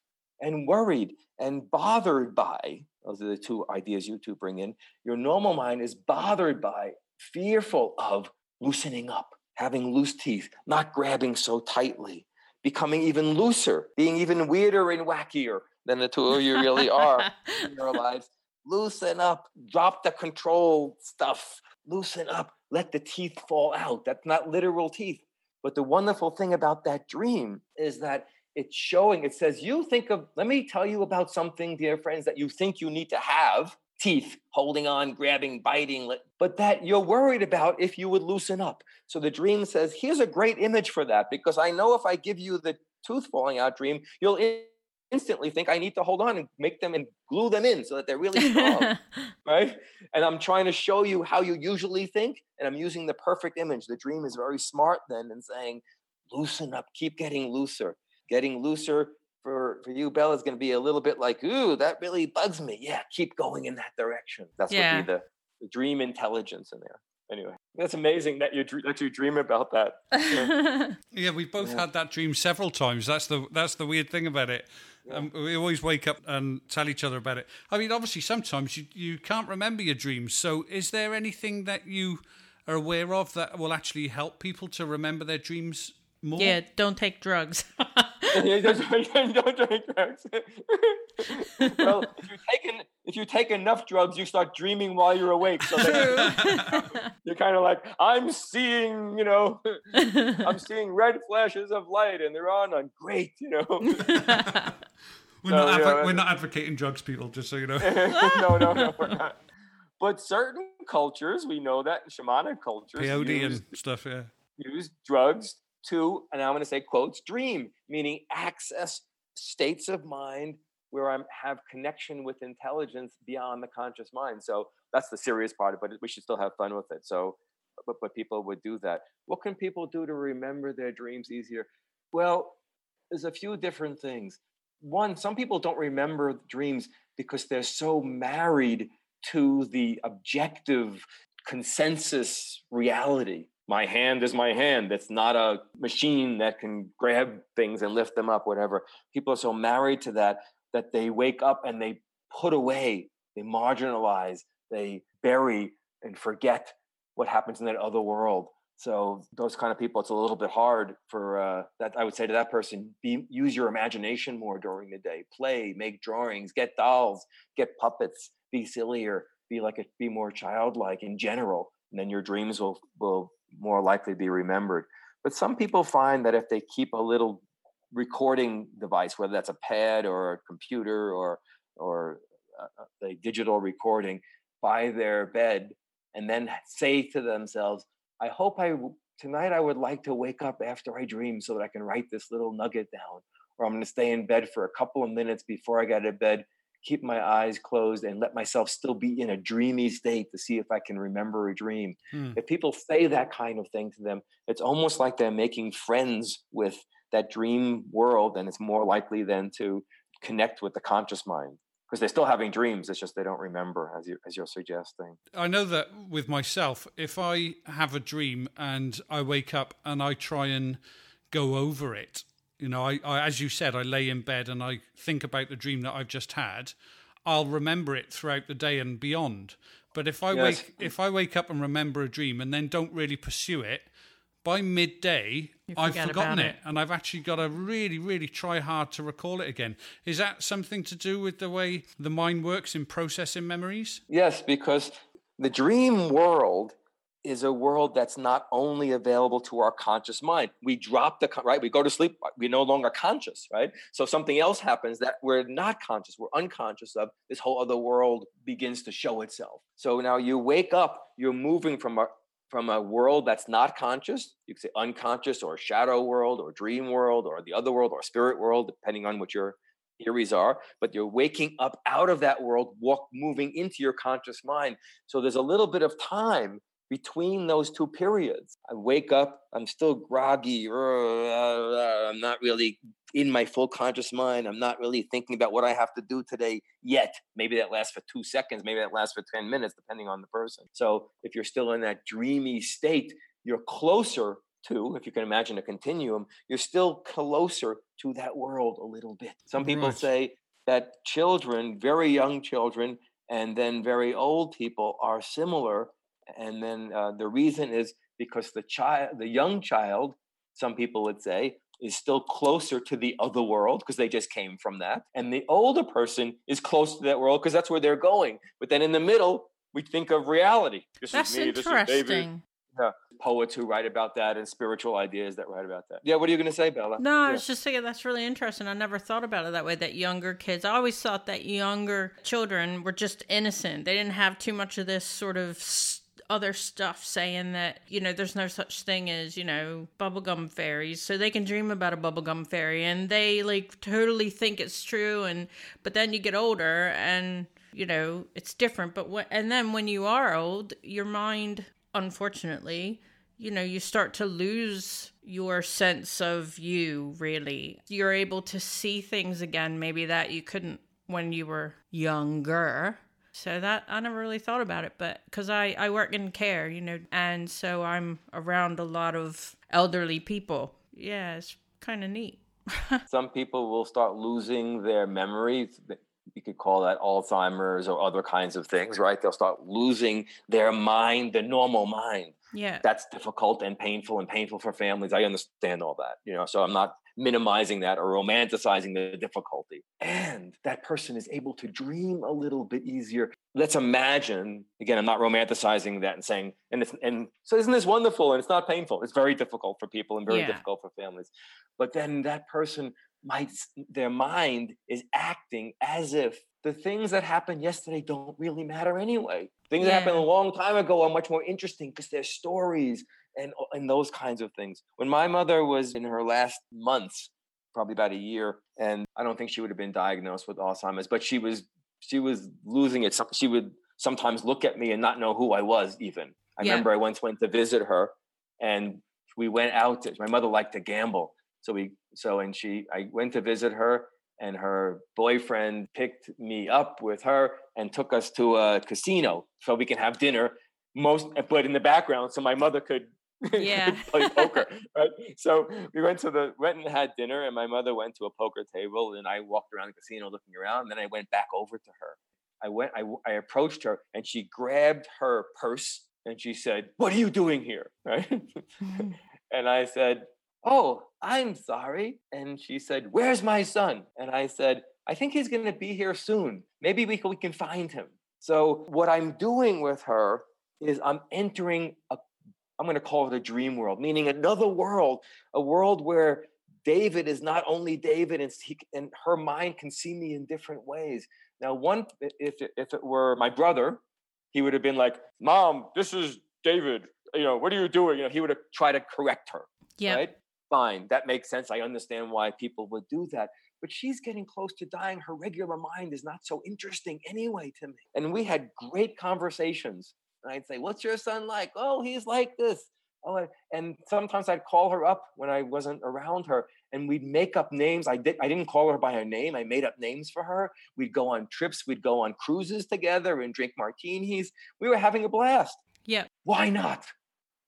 and worried and bothered by those are the two ideas you two bring in. Your normal mind is bothered by, fearful of loosening up, having loose teeth, not grabbing so tightly, becoming even looser, being even weirder and wackier than the two of you really are in your *laughs* lives. Loosen up, drop the control stuff, loosen up, let the teeth fall out. That's not literal teeth. But the wonderful thing about that dream is that it's showing, it says, you think of, let me tell you about something, dear friends, that you think you need to have teeth, holding on, grabbing, biting. But that you're worried about if you would loosen up. So the dream says, here's a great image for that because I know if I give you the tooth falling out dream, you'll instantly think I need to hold on and make them and glue them in so that they're really strong. *laughs* right? And I'm trying to show you how you usually think. And I'm using the perfect image. The dream is very smart then and saying, loosen up, keep getting looser. Getting looser for, for you, Bella, is going to be a little bit like, ooh, that really bugs me. Yeah, keep going in that direction. That's yeah. would be the, the dream intelligence in there anyway that's amazing that you that you dream about that yeah, *laughs* *laughs* yeah we've both yeah. had that dream several times that's the that's the weird thing about it yeah. Um, we always wake up and tell each other about it. I mean, obviously, sometimes you, you can't remember your dreams. So, is there anything that you are aware of that will actually help people to remember their dreams more? Yeah, don't take drugs. *laughs* don't drink drugs. *laughs* well, if you take if you take enough drugs, you start dreaming while you're awake. So *laughs* you're kind of like, I'm seeing, you know, I'm seeing red flashes of light, and they're on on great, you know. *laughs* We're, so, not advo- we're not advocating drugs, people. Just so you know. no, no, no, we're not. But certain cultures, we know that in shamanic cultures, peyote use, and stuff, yeah, use drugs to, and I'm going to say quotes, dream, meaning access states of mind where I have connection with intelligence beyond the conscious mind. So that's the serious part, but we should still have fun with it. So, but, but people would do that. What can people do to remember their dreams easier? Well, there's a few different things. One, some people don't remember dreams because they're so married to the objective consensus reality my hand is my hand. It's not a machine that can grab things and lift them up, whatever. People are so married to that that they wake up and they put away, they marginalize, they bury and forget what happens in that other world. So those kind of people, it's a little bit hard for uh, that. I would say to that person, be, use your imagination more during the day. Play, make drawings, get dolls, get puppets, be sillier, be like a, be more childlike in general. And then your dreams will will more likely to be remembered. But some people find that if they keep a little recording device, whether that's a pad or a computer or or a, digital recording, by their bed, and then say to themselves, "I hope I tonight I would like to wake up after I dream so that I can write this little nugget down." Or I'm going to stay in bed for a couple of minutes before I get to bed keep my eyes closed and let myself still be in a dreamy state to see if I can remember a dream. Hmm. If people say that kind of thing to them, it's almost like they're making friends with that dream world, and it's more likely then to connect with the conscious mind because they're still having dreams. It's just they don't remember, as you as you're suggesting. I know that with myself, if I have a dream and I wake up and I try and go over it, you know, I, I, as you said, I lay in bed and I think about the dream that I've just had. I'll remember it throughout the day and beyond. But if I yes. wake if I wake up and remember a dream and then don't really pursue it, by midday I've forgotten it, it, and I've actually got to really, really try hard to recall it again. Is that something to do with the way the mind works in processing memories? Yes, because the dream world is a world that's not only available to our conscious mind. We drop the right, we go to sleep, uh, we're no longer conscious, right? So something else happens that we're not conscious, we're unconscious of. This whole other world begins to show itself. So now you wake up, you're moving from a from a world that's not conscious, you could say unconscious or shadow world or dream world or the other world or spirit world, depending on what your theories are, but you're waking up out of that world, walk moving into your conscious mind. So there's a little bit of time between those two periods. I wake up, I'm still groggy, I'm not really in my full conscious mind. I'm not really thinking about what I have to do today yet. Maybe that lasts for two seconds, maybe that lasts for 10 minutes, depending on the person. So if you're still in that dreamy state, you're closer to, if you can imagine a continuum, you're still closer to that world a little bit. Some people right. say that children, very young children, and then very old people are similar and then uh, the reason is because the child, the young child, some people would say, is still closer to the other world because they just came from that, and the older person is close to that world because that's where they're going. But then in the middle, we think of reality. This that's is me. Interesting. This is David. Yeah. Poets who write about that and spiritual ideas that write about that. Yeah, what are you going to say, Bella? No, I was just thinking that's really interesting. I never thought about it that way. That younger kids, I always thought that younger children were just innocent. They didn't have too much of this sort of other stuff saying that, you know, there's no such thing as, you know, bubblegum fairies. So they can dream about a bubblegum fairy and they like totally think it's true. And, but then you get older and, you know, it's different. But what, and then when you are old, your mind, unfortunately, you know, you start to lose your sense of you, really. You're able to see things again, maybe that you couldn't when you were younger. So that I never really thought about it, but because I, I work in care, you know, and so I'm around a lot of elderly people. Yeah, it's kind of neat. *laughs* Some people will start losing their memories. You could call that Alzheimer's or other kinds of things, right? They'll start losing their mind, the normal mind. Yeah. That's difficult and painful and painful for families. I understand all that, you know, so I'm not minimizing that or romanticizing the difficulty. And that person is able to dream a little bit easier. Let's imagine, again, I'm not romanticizing that and saying, and it's, and so isn't this wonderful? And it's not painful. It's very difficult for people and very Yeah. difficult for families. But then that person might, their mind is acting as if the things that happened yesterday don't really matter anyway. Things that happened a long time ago are much more interesting because they're stories and uh, and those kinds of things. When my mother was in her last months, probably about a year, and I don't think she would have been diagnosed with Alzheimer's, but she was she was losing it. She would sometimes look at me and not know who I was. Even I Yeah. remember I once went to visit her, and we went out. To, my mother liked to gamble, so we so and she I went to visit her. And her boyfriend picked me up with her and took us to a casino so we can have dinner. Most, but in the background, so my mother could Yeah. *laughs* play poker. Right. So we went to the went and had dinner, and my mother went to a poker table, and I walked around the casino looking around. And then I went back over to her. I went. I, I approached her, and she grabbed her purse, and she said, "What are you doing here?" *laughs* Right. Mm-hmm. *laughs* and I said, "Oh, I'm sorry." And she said, "Where's my son?" And I said, "I think he's going to be here soon. Maybe we can, we can find him." So what I'm doing with her is I'm entering a I'm going to call it a dream world, meaning another world, a world where David is not only David, and, he, and her mind can see me in different ways. Now, one, if it, if it were my brother, he would have been like, "Mom, this is David. You know, what are you doing?" You know, he would have tried to correct her. Yeah. Right? Fine, that makes sense. I understand why people would do that. But she's getting close to dying. Her regular mind is not so interesting anyway to me. And we had great conversations. And I'd say, What's your son like? Oh, he's like this. Oh, and- and sometimes I'd call her up when I wasn't around her and we'd make up names. I did I didn't call her by her name. I made up names for her. We'd go on trips, we'd go on cruises together and drink martinis. We were having a blast. Yeah. Why not?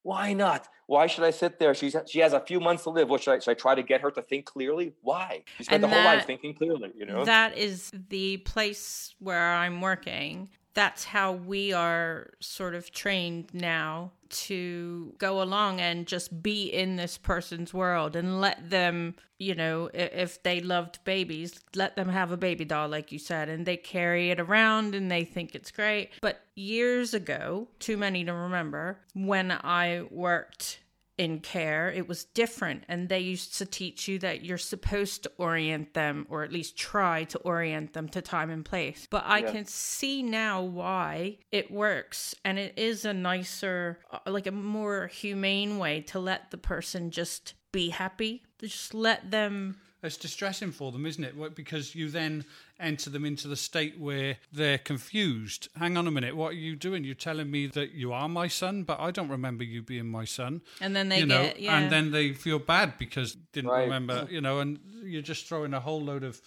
Why not? Why should I sit there? She's she has a few months to live. What should I should I try to get her to think clearly? Why? She spent And the whole life thinking clearly, you know? That is the place where I'm working. That's how we are sort of trained now to go along and just be in this person's world and let them, you know, if they loved babies, let them have a baby doll, like you said, and they carry it around and they think it's great. But years ago, too many to remember, when I worked in care, it was different. And they used to teach you that you're supposed to orient them, or at least try to orient them to time and place. But I Yeah. can see now why it works. And it is a nicer, uh, like a more humane way to let the person just be happy. Just let them. It's distressing for them, isn't it? Because you then enter them into the state where they're confused. Hang on a minute, what are you doing? You're telling me that you are my son, but I don't remember you being my son. And then they you know, get. Yeah. and then they feel bad because didn't Right. remember, you know, and you're just throwing a whole load of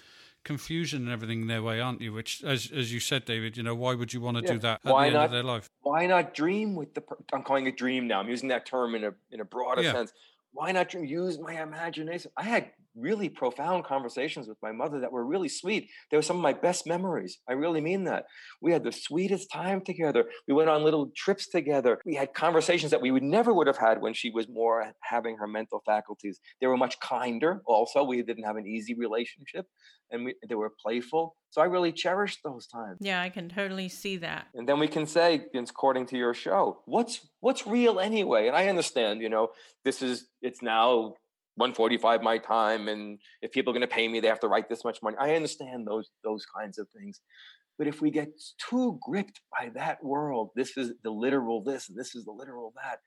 confusion and everything in their way, aren't you? Which, as as you said, David, you know, why would you want to Yeah. do that at Why the end not? of their life? Why not dream with the I'm calling it dream now. I'm using that term in a in a broader Yeah. sense. Why not dream? Use my imagination. I had really profound conversations with my mother that were really sweet. They were some of my best memories. I really mean that. We had the sweetest time together. We went on little trips together. We had conversations that we would never would have had when she was more having her mental faculties. They were much kinder. Also, we didn't have an easy relationship, and we, they were playful. So I really cherished those times. Yeah, I can totally see that. And then we can say, according to your show, what's what's real anyway? And I understand, you know, this is it's now 145 my time and if people are going to pay me they have to write this much money. I understand those those kinds of things. But if we get too gripped by that world this is the literal this and this is the literal that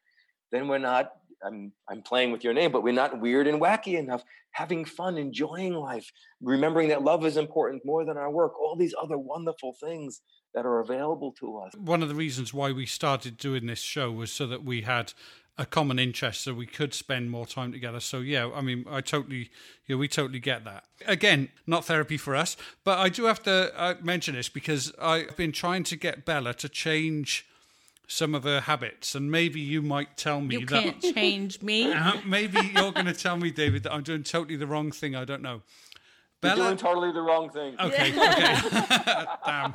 then we're not i'm i'm playing with your name but we're not weird and wacky enough having fun enjoying life remembering that love is important more than our work all these other wonderful things that are available to us. One of the reasons why we started doing this show was so that we had a common interest so we could spend more time together. So yeah i mean i totally yeah we totally get that. Again not therapy for us but i do have to uh, mention this because i've been trying to get bella to change some of her habits and maybe you might tell me you that can't *laughs* change me. Uh, maybe you're going to tell me david that i'm doing totally the wrong thing. I don't know Bella? You're doing totally the wrong thing. Okay, *laughs* okay. *laughs* Damn.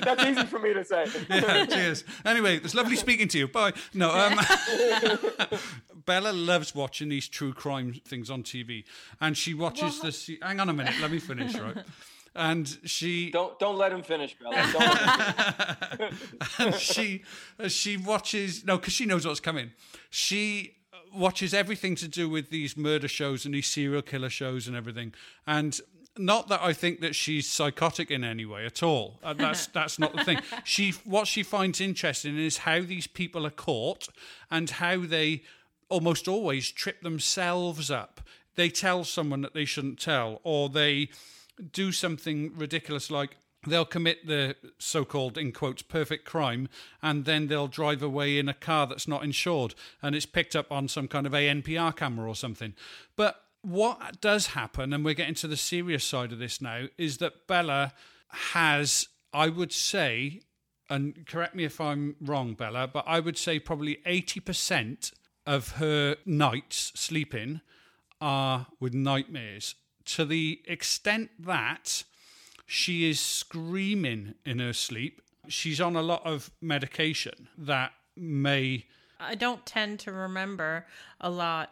That's easy for me to say. *laughs* yeah, cheers. Anyway, it's lovely speaking to you. Bye. No, um, Bella loves watching these true crime things on TV, and she watches what? the. Hang on a minute. Let me finish. Right. And she don't don't let him finish, Bella. and she she watches no because she knows what's coming. She watches everything to do with these murder shows and these serial killer shows and everything. And not that I think that she's psychotic in any way at all. Uh, *laughs* that's that's not the thing. She what she finds interesting is how these people are caught and how they almost always trip themselves up. They tell someone that they shouldn't tell, or they do something ridiculous like they'll commit the so-called in quotes perfect crime and then they'll drive away in a car that's not insured and it's picked up on some kind of ANPR camera or something. But what does happen and we're getting to the serious side of this now is that Bella has I would say and correct me if I'm wrong Bella but I would say probably 80% of her nights sleeping are with nightmares. To the extent that she is screaming in her sleep. She's on a lot of medication that may. I don't tend to remember a lot.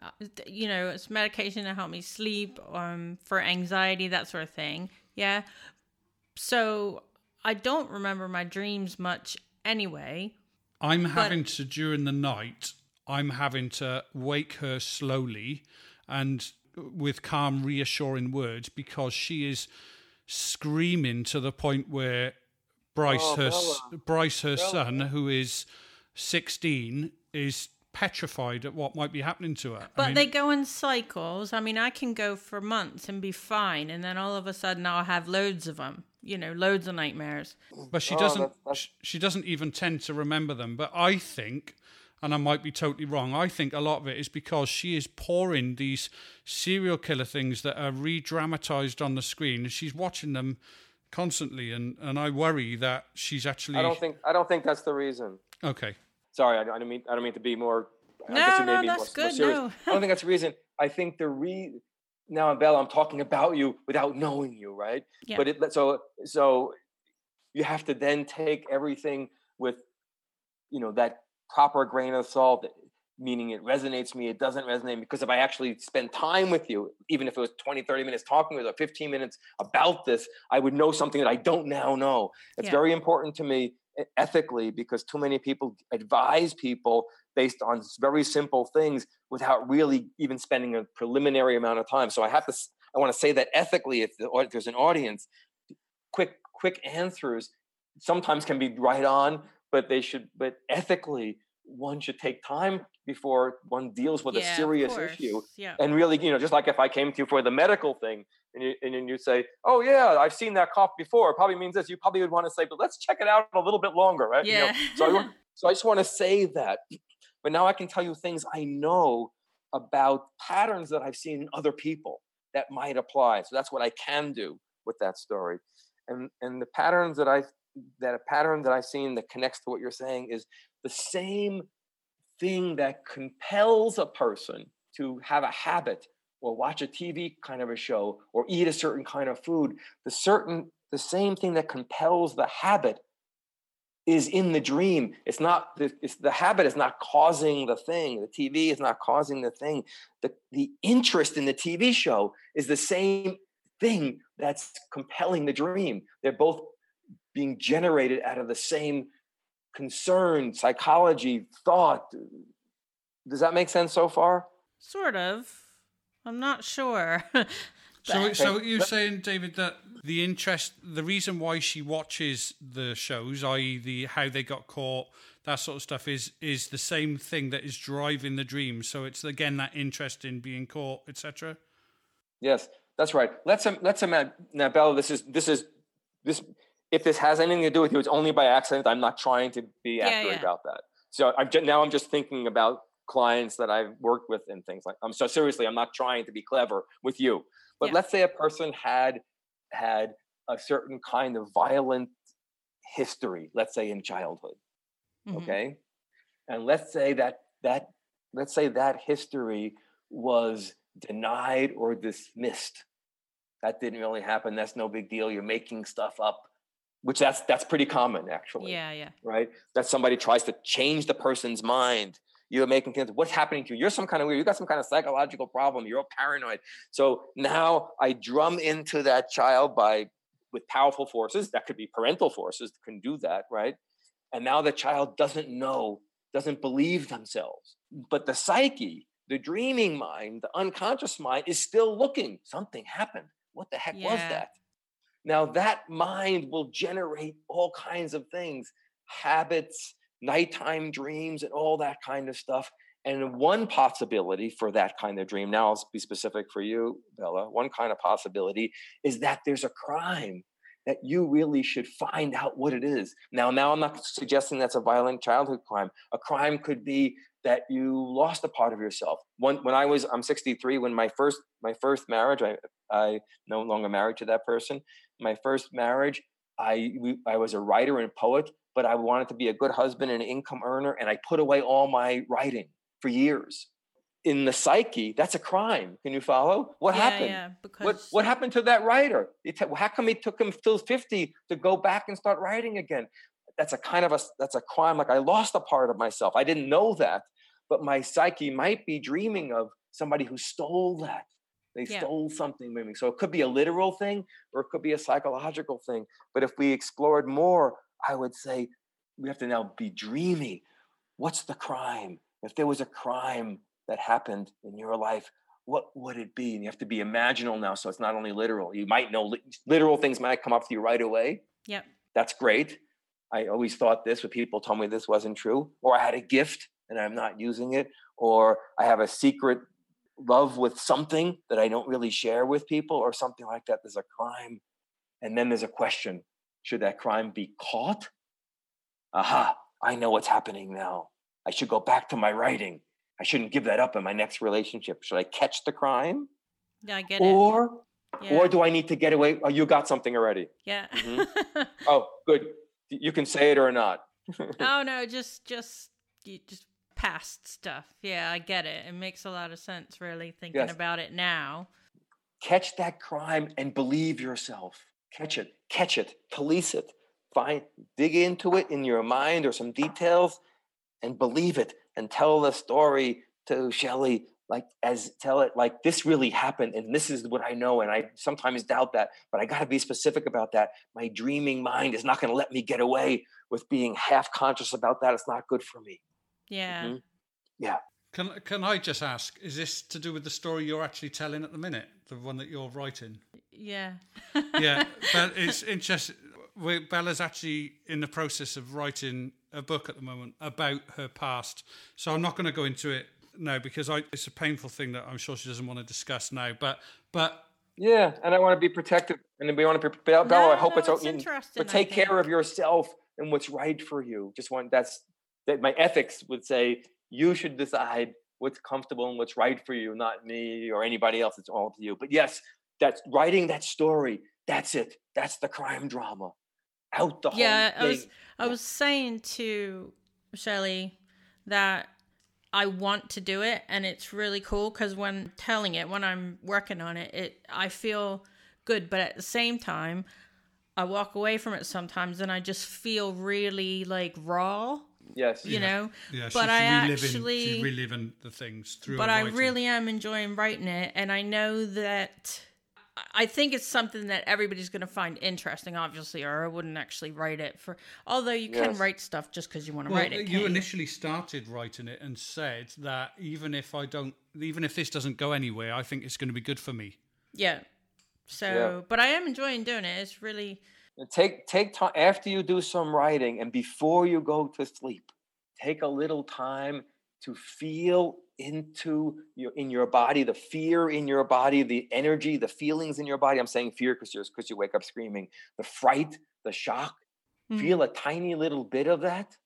Uh, you know, it's medication to help me sleep, um, for anxiety, that sort of thing. Yeah. So I don't remember my dreams much anyway. I'm having to, during the night, I'm having to wake her slowly and with calm, reassuring words because she is screaming to the point where Bryce, oh, her Bella. Bryce, her Bella. son, who is sixteen, is petrified at what might be happening to her. But I mean, they go in cycles. I mean, I can go for months and be fine, and then all of a sudden I'll have loads of them. You know, loads of nightmares. But she oh, doesn't. Oh, that's, that's... She doesn't even tend to remember them. But I think and I might be totally wrong. I think a lot of it is because she is pouring these serial killer things that are re dramatized on the screen. And she's watching them constantly, and, and I worry that she's actually. I don't think I don't think that's the reason. Okay. Sorry, I, I don't mean I don't mean to be more. No, no, that's more, good. More no. I don't think that's the reason. I think the re now, Bella, I'm talking about you without knowing you, right? Yeah. But it so so you have to then take everything with you know that proper grain of salt, meaning it resonates me, it doesn't resonate. Because if I actually spend time with you, even if it was 20, 30 minutes talking with you, or 15 minutes about this, I would know something that I don't now know. It's yeah. very important to me ethically because too many people advise people based on very simple things without really even spending a preliminary amount of time. So I have to, I want to say that ethically, if, the, if there's an audience, quick, quick answers sometimes can be right on, but they should but ethically one should take time before one deals with yeah, a serious issue yeah. and really you know just like if i came to you for the medical thing and you and you say oh yeah i've seen that cough before it probably means this you probably would want to say but let's check it out a little bit longer right yeah. You know? so, I, so i just want to say that *clears throat* but now i can tell you things i know about patterns that i've seen in other people that might apply so that's what i can do with that story and and the patterns that i that a pattern that I've seen that connects to what you're saying is the same thing that compels a person to have a habit or watch a TV kind of a show or eat a certain kind of food, the certain the same thing that compels the habit is in the dream. It's not the, it's, the habit is not causing the thing. The TV is not causing the thing. The, the interest in the TV show is the same thing that's compelling the dream. They're both being generated out of the same concern, psychology, thought. Does that make sense so far? Sort of. I'm not sure. *laughs* so, so you're saying, David, that the interest, the reason why she watches the shows, i.e., the how they got caught, that sort of stuff, is is the same thing that is driving the dream. So it's again that interest in being caught, etc. Yes, that's right. Let's um, let's um, imagine now, Bella. This is this is this. If this has anything to do with you, it's only by accident. I'm not trying to be yeah, accurate yeah. about that. So I'm just, now I'm just thinking about clients that I've worked with and things like. I'm so seriously, I'm not trying to be clever with you. But yeah. let's say a person had had a certain kind of violent history, let's say in childhood. Mm-hmm. Okay. And let's say that that let's say that history was denied or dismissed. That didn't really happen. That's no big deal. You're making stuff up, which that's that's pretty common actually. Yeah, yeah. Right? That somebody tries to change the person's mind you're making things. What's happening to you? You're some kind of weird. You got some kind of psychological problem. You're paranoid. So now I drum into that child by with powerful forces. That could be parental forces that can do that, right? And now the child doesn't know, doesn't believe themselves. But the psyche, the dreaming mind, the unconscious mind is still looking. Something happened. What the heck yeah. was that? Now that mind will generate all kinds of things, habits, nighttime dreams and all that kind of stuff. And one possibility for that kind of dream, now I'll be specific for you, Bella, one kind of possibility is that there's a crime that you really should find out what it is. Now, now I'm not suggesting that's a violent childhood crime. A crime could be that you lost a part of yourself. When, when I was, I'm 63, when my first, my first marriage, I, I no longer married to that person. My first marriage, I, we, I was a writer and poet but I wanted to be a good husband and an income earner, and I put away all my writing for years. In the psyche, that's a crime. Can you follow? What yeah, happened? Yeah, because what what happened to that writer? It, how come it took him till fifty to go back and start writing again? That's a kind of a that's a crime. Like I lost a part of myself. I didn't know that, but my psyche might be dreaming of somebody who stole that. They yeah. stole something maybe. So it could be a literal thing or it could be a psychological thing. But if we explored more, I would say we have to now be dreamy. What's the crime? If there was a crime that happened in your life, what would it be? And you have to be imaginal now. So it's not only literal. You might know literal things might come up to you right away. Yep. That's great. I always thought this, but people told me this wasn't true. Or I had a gift and I'm not using it. Or I have a secret love with something that I don't really share with people or something like that. There's a crime. And then there's a question should that crime be caught? Aha, I know what's happening now. I should go back to my writing. I shouldn't give that up in my next relationship. Should I catch the crime? Yeah, I get or, it. Yeah. Or do I need to get away? Oh, you got something already. Yeah. Mm-hmm. *laughs* oh, good. You can say it or not. *laughs* oh no, just just just past stuff. Yeah, I get it. It makes a lot of sense really thinking yes. about it now. Catch that crime and believe yourself catch it, catch it, police it, find, dig into it in your mind or some details, and believe it, and tell the story to Shelley like as tell it like this really happened and this is what I know and I sometimes doubt that but I got to be specific about that my dreaming mind is not going to let me get away with being half conscious about that it's not good for me yeah mm-hmm. yeah can can I just ask is this to do with the story you're actually telling at the minute the one that you're writing yeah. yeah, *laughs* but it's interesting. Bella's actually in the process of writing a book at the moment about her past. So I'm not going to go into it now because I, it's a painful thing that I'm sure she doesn't want to discuss now. But but yeah, and I want to be protective, and we want to be Bella. No, I hope no, it's, it's But take care of yourself and what's right for you. Just want that's that my ethics would say you should decide what's comfortable and what's right for you, not me or anybody else. It's all to you. But yes, that's writing that story. That's it. That's the crime drama. Out the yeah, I was I was saying to Shelley that I want to do it and it's really cool cuz when telling it when I'm working on it it I feel good but at the same time I walk away from it sometimes and I just feel really like raw Yes. you know Yeah, but I reliving, actually she's reliving the things through. but I really am enjoying writing it, and I know that I think it's something that everybody's going to find interesting, obviously, or I wouldn't actually write it for. Although you can write stuff just because you want to Well, write it. you can't initially started writing it and said that even if I don't, even if this doesn't go anywhere, I think it's going to be good for me. yeah. So, Yeah. but I am enjoying doing it. It's really Take take time after you do some writing and before you go to sleep. Take a little time to feel into your in your body the fear in your body the energy the feelings in your body i'm saying fear because you because you wake up screaming the fright the shock Mhm. feel a tiny little bit of that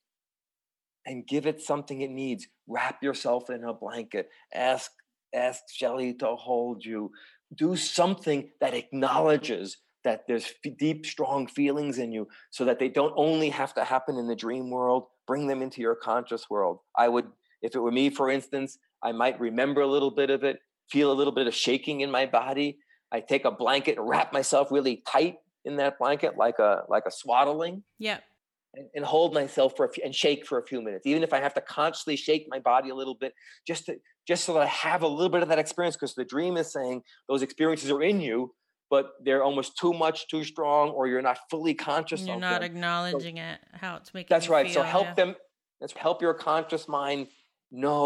and give it something it needs wrap yourself in a blanket ask ask shelley to hold you do something that acknowledges that there's f- deep strong feelings in you so that they don't only have to happen in the dream world bring them into your conscious world. I would if it were me for instance i might remember a little bit of it feel a little bit of shaking in my body. I take a blanket and wrap myself really tight in that blanket like a like a swaddling yeah. and, and hold myself for a few, and shake for a few minutes. Even if i have to consciously shake my body a little bit just to just so that i have a little bit of that experience because the dream is saying those experiences are in you but they're almost too much too strong or you're not fully conscious of. You're not them acknowledging it, how it's making. that's right so help yeah. them let's help your conscious mind know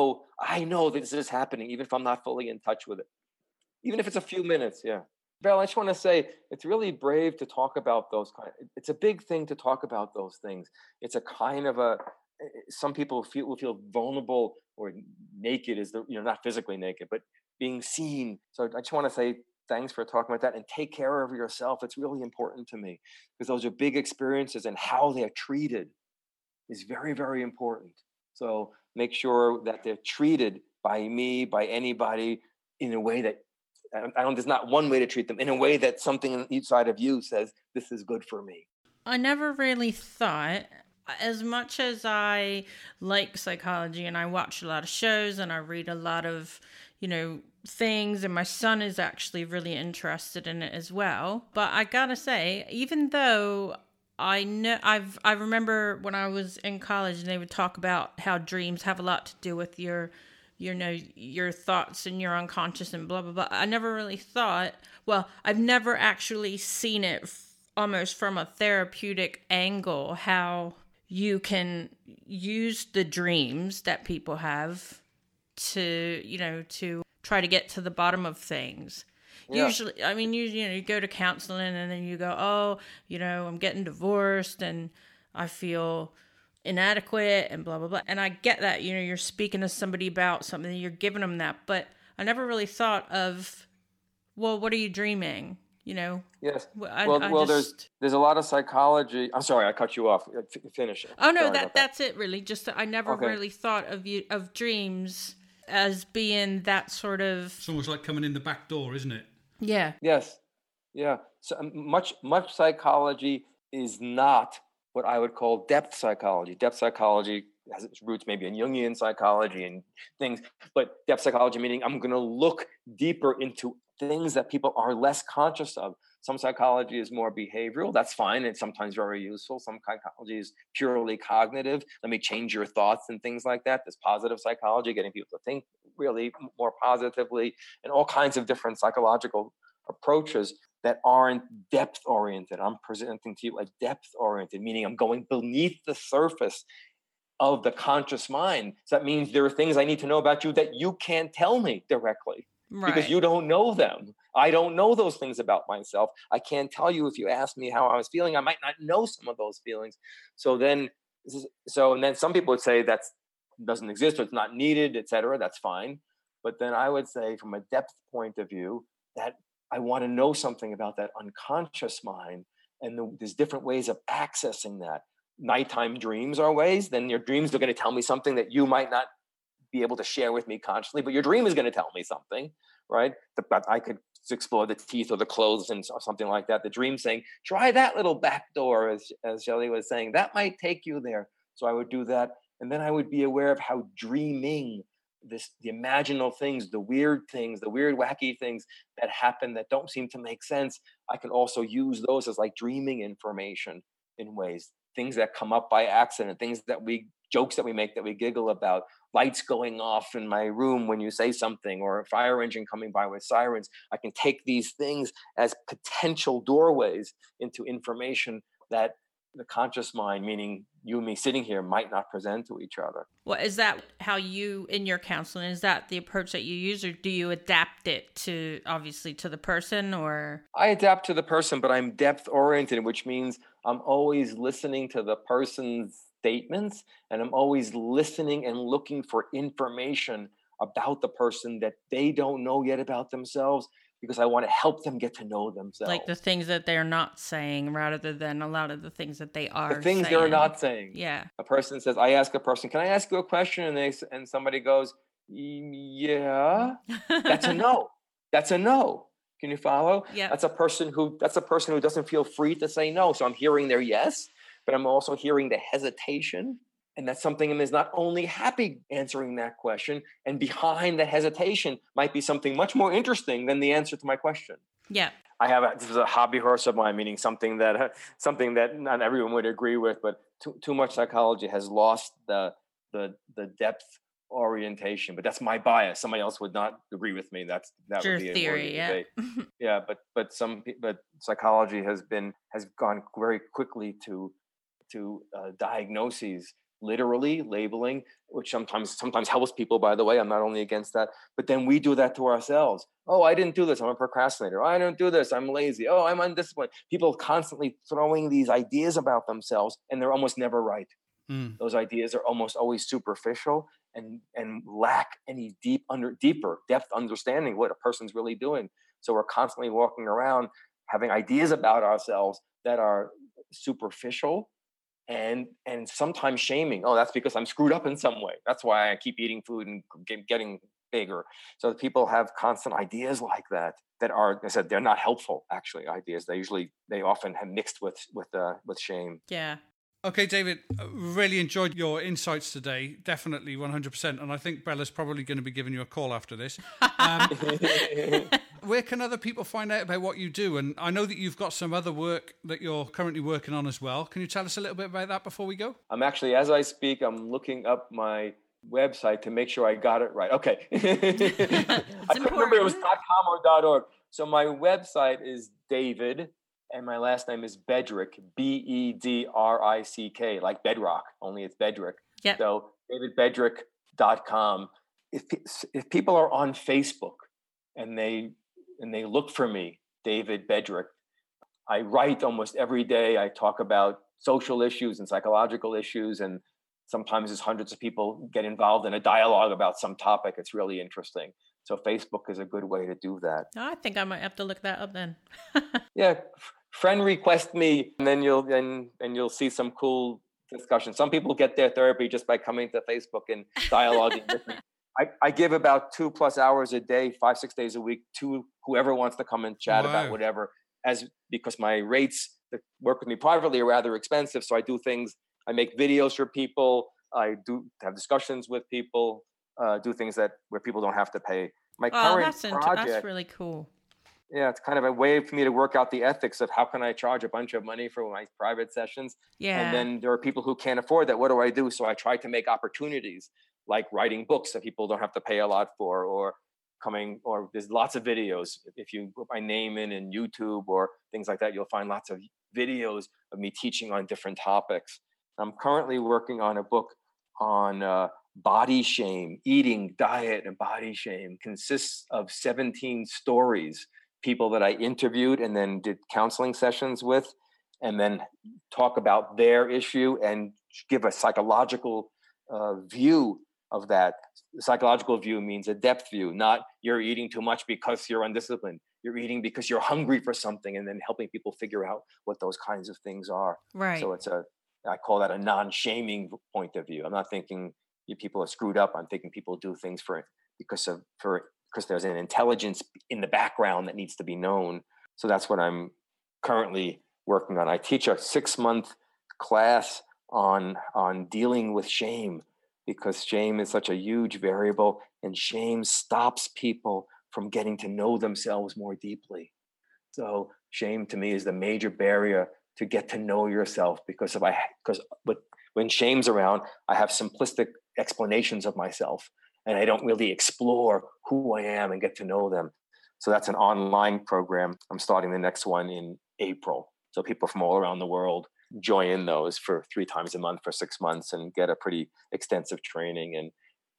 i know that this is happening even if i'm not fully in touch with it even if it's a few minutes yeah Val, I just want to say it's really brave to talk about those kind. It's a big thing to talk about those things. It's a kind of a. eh, Some people feel will feel vulnerable or naked, is the you know not physically naked, but being seen. So I just want to say thanks for talking about that and take care of yourself. It's really important to me because those are big experiences and how they're treated is very very important. So make sure that they're treated by me, by anybody, in a way that I don't, There's not one way to treat them. In a way that something inside of you says this is good for me. I never really thought, as much as I like psychology and I watch a lot of shows and I read a lot of, you know, things, and my son is actually really interested in it as well. But I gotta say, even though I know I've I remember when I was in college and they would talk about how dreams have a lot to do with your you know your thoughts and your unconscious and blah blah blah. I never really thought. Well, I've never actually seen it f- almost from a therapeutic angle how you can use the dreams that people have to you know to try to get to the bottom of things. Yeah. Usually, I mean, you you know, you go to counseling and then you go, oh, you know, I'm getting divorced and I feel inadequate and blah blah blah. And I get that, you know, you're speaking to somebody about something, you're giving them that, but I never really thought of, well, what are you dreaming? You know, Yes. Well, I- well, I well, there's just- there's a lot of psychology. I'm sorry, I cut you off. F- Finish it. Oh no, Sorry that that's it really. Just I never Okay. really thought of you of dreams as being that sort of It's almost like coming in the back door, isn't it? yeah. Yes. Yeah. So um, much much psychology is not what I would call depth psychology. Depth psychology has its roots maybe in Jungian psychology and things, but depth psychology meaning I'm going to look deeper into things that people are less conscious of. Some psychology is more behavioral. That's fine. It's sometimes very useful. Some psychology is purely cognitive. Let me change your thoughts and things like that. There's positive psychology, getting people to think really more positively, and all kinds of different psychological approaches that aren't depth oriented. I'm presenting to you a depth oriented, meaning I'm going beneath the surface of the conscious mind. So that means there are things I need to know about you that you can't tell me directly Right. because you don't know them. I don't know those things about myself. I can't tell you if you ask me how I was feeling. I might not know some of those feelings. So then, so and then some people would say that doesn't exist or it's not needed, etc. That's fine. But then I would say, from a depth point of view, that I want to know something about that unconscious mind, and the, there's different ways of accessing that. Nighttime dreams are ways. Then your dreams are going to tell me something that you might not be able to share with me consciously, but your dream is going to tell me something, right? That I could explore the teeth or the clothes and so- something like that. The dream saying, try that little back door, as, as Shelley was saying, that might take you there. So I would do that. And then I would be aware of how dreaming this the imaginal things the weird things the weird wacky things that happen that don't seem to make sense i can also use those as like dreaming information in ways things that come up by accident things that we jokes that we make that we giggle about lights going off in my room when you say something or a fire engine coming by with sirens. I can take these things as potential doorways into information that the conscious mind, meaning you and me sitting here, might not present to each other. Well, is that how you, in your counseling, is that the approach that you use, or do you adapt it to obviously to the person, or? I adapt to the person, but I'm depth oriented, which means I'm always listening to the person's statements and I'm always listening and looking for information about the person that they don't know yet about themselves because I want to help them get to know themselves. Like the things that they're not saying rather than a lot of the things that they are The things they're not saying. Yeah. A person says, I ask a person, can I ask you a question? And they and somebody goes, Yeah. That's a no. *laughs* That's a no. Can you follow? Yeah. That's a person who that's a person who doesn't feel free to say no. So I'm hearing their yes, but I'm also hearing the hesitation. And that's something that is not only happy answering that question, and behind the hesitation might be something much more interesting than the answer to my question. Yeah. I have a, this is a hobby horse of mine, meaning something that uh, something that not everyone would agree with, but too, too much psychology has lost the the the depth orientation. But that's my bias. Somebody else would not agree with me. That's that Your would be a theory, yeah. debate. *laughs* yeah, but but some but psychology has been has gone very quickly to to uh, diagnoses literally labeling which sometimes sometimes helps people by the way i'm not only against that but then we do that to ourselves. Oh i didn't do this i'm a procrastinator. Oh, i don't do this i'm lazy. Oh i'm undisciplined. People constantly throwing these ideas about themselves and they're almost never right. Mm. those ideas are almost always superficial and and lack any deep under deeper depth understanding what a person's really doing. So we're constantly walking around having ideas about ourselves that are superficial and and sometimes shaming oh that's because i'm screwed up in some way that's why i keep eating food and getting bigger so people have constant ideas like that that are i said they're not helpful actually ideas they usually they often have mixed with with uh, with shame yeah. Okay, David, uh, really enjoyed your insights today. Definitely 100%. And I think Bella's probably going to be giving you a call after this. Um, *laughs* *laughs* where can other people find out about what you do? And I know that you've got some other work that you're currently working on as well. Can you tell us a little bit about that before we go? I'm actually, as I speak, I'm looking up my website to make sure I got it right. Okay. *laughs* I couldn't remember it was important. .com or .org. So my website is David, and my last name is Bedrick, B E D R I C K, like bedrock, only it's Bedrick. Yep. So davidbedrick.com. If, if people are on Facebook and they and they look for me, David Bedrick, I write almost every day. I talk about social issues and psychological issues, and sometimes there's hundreds of people get involved in a dialogue about some topic. It's really interesting. So Facebook is a good way to do that. I think I might have to look that up then. *laughs* Yeah, friend request me, and then you'll and and you'll see some cool discussion. Some people get their therapy just by coming to Facebook and dialoguing with me. *laughs* I, I give about two plus hours a day, five six days a week to whoever wants to come and chat Wow. about whatever. As because my rates that work with me privately are rather expensive, so I do things. I make videos for people. I do have discussions with people. Uh, do things that where people don't have to pay. My Oh, current that's int- project, that's really cool. yeah, it's kind of a way for me to work out the ethics of how can I charge a bunch of money for my private sessions, Yeah. and then there are people who can't afford that. What do I do? So I try to make opportunities like writing books that people don't have to pay a lot for, or coming, or there's lots of videos. If you put my name in in YouTube or things like that, you'll find lots of videos of me teaching on different topics. I'm currently working on a book on uh, body shame, eating, diet, and body shame. Consists of 17 stories, people that I interviewed and then did counseling sessions with, and then talk about their issue and give a psychological uh, view of that. The psychological view means a depth view, not you're eating too much because you're undisciplined. You're eating because you're hungry for something, and then helping people figure out what those kinds of things are. right. So it's a, I call that a non-shaming point of view. I'm not thinking you people are screwed up. I'm thinking people do things for because of for because there's an intelligence in the background that needs to be known. So that's what I'm currently working on. I teach a six-month class on on dealing with shame, because shame is such a huge variable and shame stops people from getting to know themselves more deeply. So shame to me is the major barrier to get to know yourself because if I because when shame's around, I have simplistic explanations of myself and I don't really explore who I am and get to know them. So that's an online program. I'm starting the next one in April. So people from all around the world join those for three times a month for six months and get a pretty extensive training and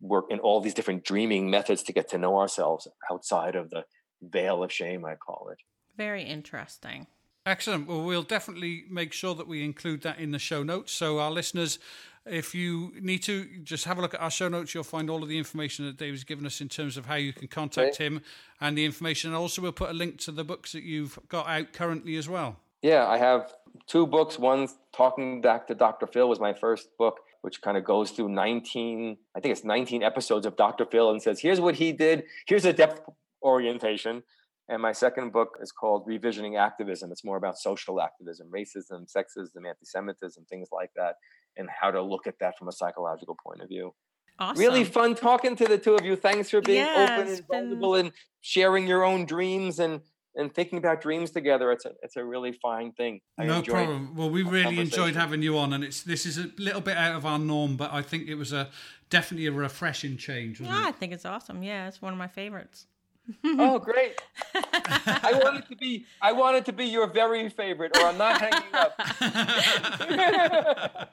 work in all these different dreaming methods to get to know ourselves outside of the veil of shame, I call it. Very interesting. Excellent. Well, we'll definitely make sure that we include that in the show notes. So, our listeners, if you need to, just have a look at our show notes. You'll find all of the information that David's given us in terms of how you can contact okay. him and the information. And also, we'll put a link to the books that you've got out currently as well. Yeah, I have two books. One, Talking Back to Dr. Phil was my first book, which kind of goes through 19, I think it's 19 episodes of Dr. Phil and says, here's what he did, here's a depth orientation. And my second book is called Revisioning Activism. It's more about social activism, racism, sexism, anti Semitism, things like that, and how to look at that from a psychological point of view. Awesome. Really fun talking to the two of you. Thanks for being yeah, open and vulnerable been... and sharing your own dreams and and thinking about dreams together. It's a it's a really fine thing. I no problem. Well, we really enjoyed having you on, and it's this is a little bit out of our norm, but I think it was a definitely a refreshing change. yeah, it? I think it's awesome. Yeah, it's one of my favorites. oh, *laughs* great! I wanted to be I wanted to be your very favorite, or I'm not hanging up. *laughs*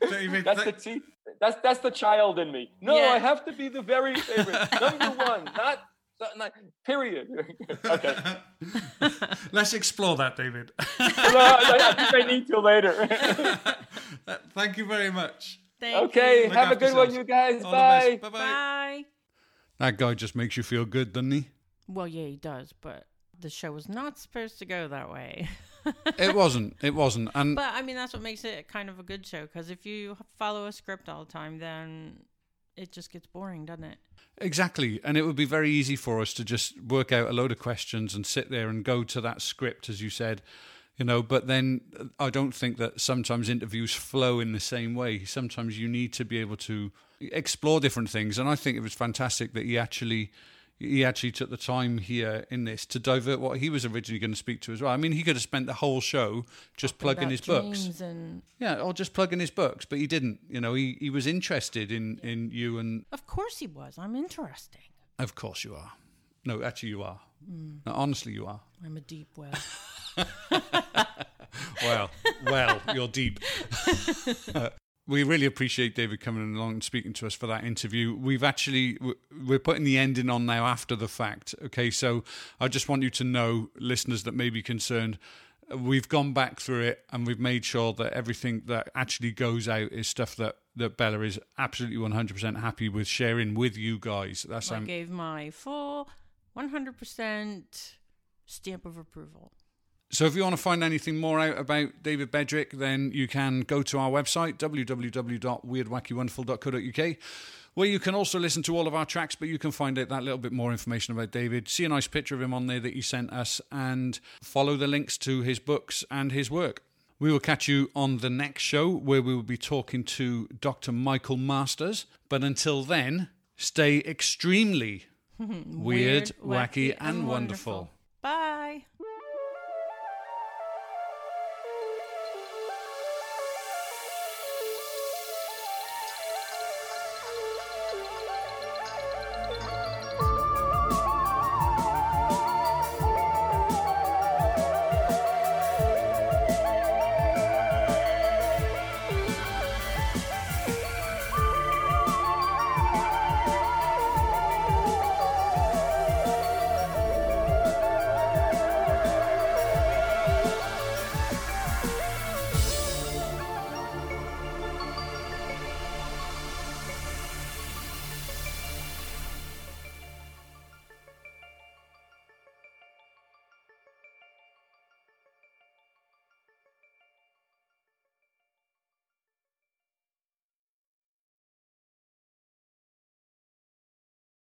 that's the t- that's that's the child in me. No, yeah. I have to be the very favorite, number one, not not, period. *laughs* okay. Let's explore that, David. *laughs* no, I, I think I need to later. *laughs* Thank you very much. Thank okay, you. have a good yourselves. one, you guys. All Bye. Bye. Bye. That guy just makes you feel good, doesn't he? Well, yeah, he does, but the show was not supposed to go that way. it wasn't. It wasn't. And but I mean, that's what makes it kind of a good show. Because if you follow a script all the time, then it just gets boring, doesn't it? Exactly. And it would be very easy for us to just work out a load of questions and sit there and go to that script, as you said, you know. But then uh, I don't think that sometimes interviews flow in the same way. Sometimes you need to be able to explore different things. And I think it was fantastic that he actually he actually took the time here in this to divert what he was originally going to speak to as well. I mean, he could have spent the whole show just plugging his books. And... Yeah, or just plugging his books, but he didn't. You know, he, he was interested in, in you and. Of course he was. I'm interesting. Of course you are. No, actually you are. Mm. No, honestly, you are. I'm a deep well. *laughs* *laughs* well, well, you're deep. *laughs* we really appreciate David coming along and speaking to us for that interview. We've actually we're putting the ending on now after the fact. Okay, so I just want you to know, listeners that may be concerned, we've gone back through it and we've made sure that everything that actually goes out is stuff that that Bella is absolutely one hundred percent happy with sharing with you guys. That's I um, gave my full one hundred percent stamp of approval. So if you want to find anything more out about David Bedrick, then you can go to our website, www.weirdwackywonderful.co.uk, where you can also listen to all of our tracks, but you can find out that little bit more information about David, see a nice picture of him on there that he sent us, and follow the links to his books and his work. We will catch you on the next show where we will be talking to Dr. Michael Masters. But until then, stay extremely *laughs* weird, weird wacky, wacky, and, and wonderful. wonderful.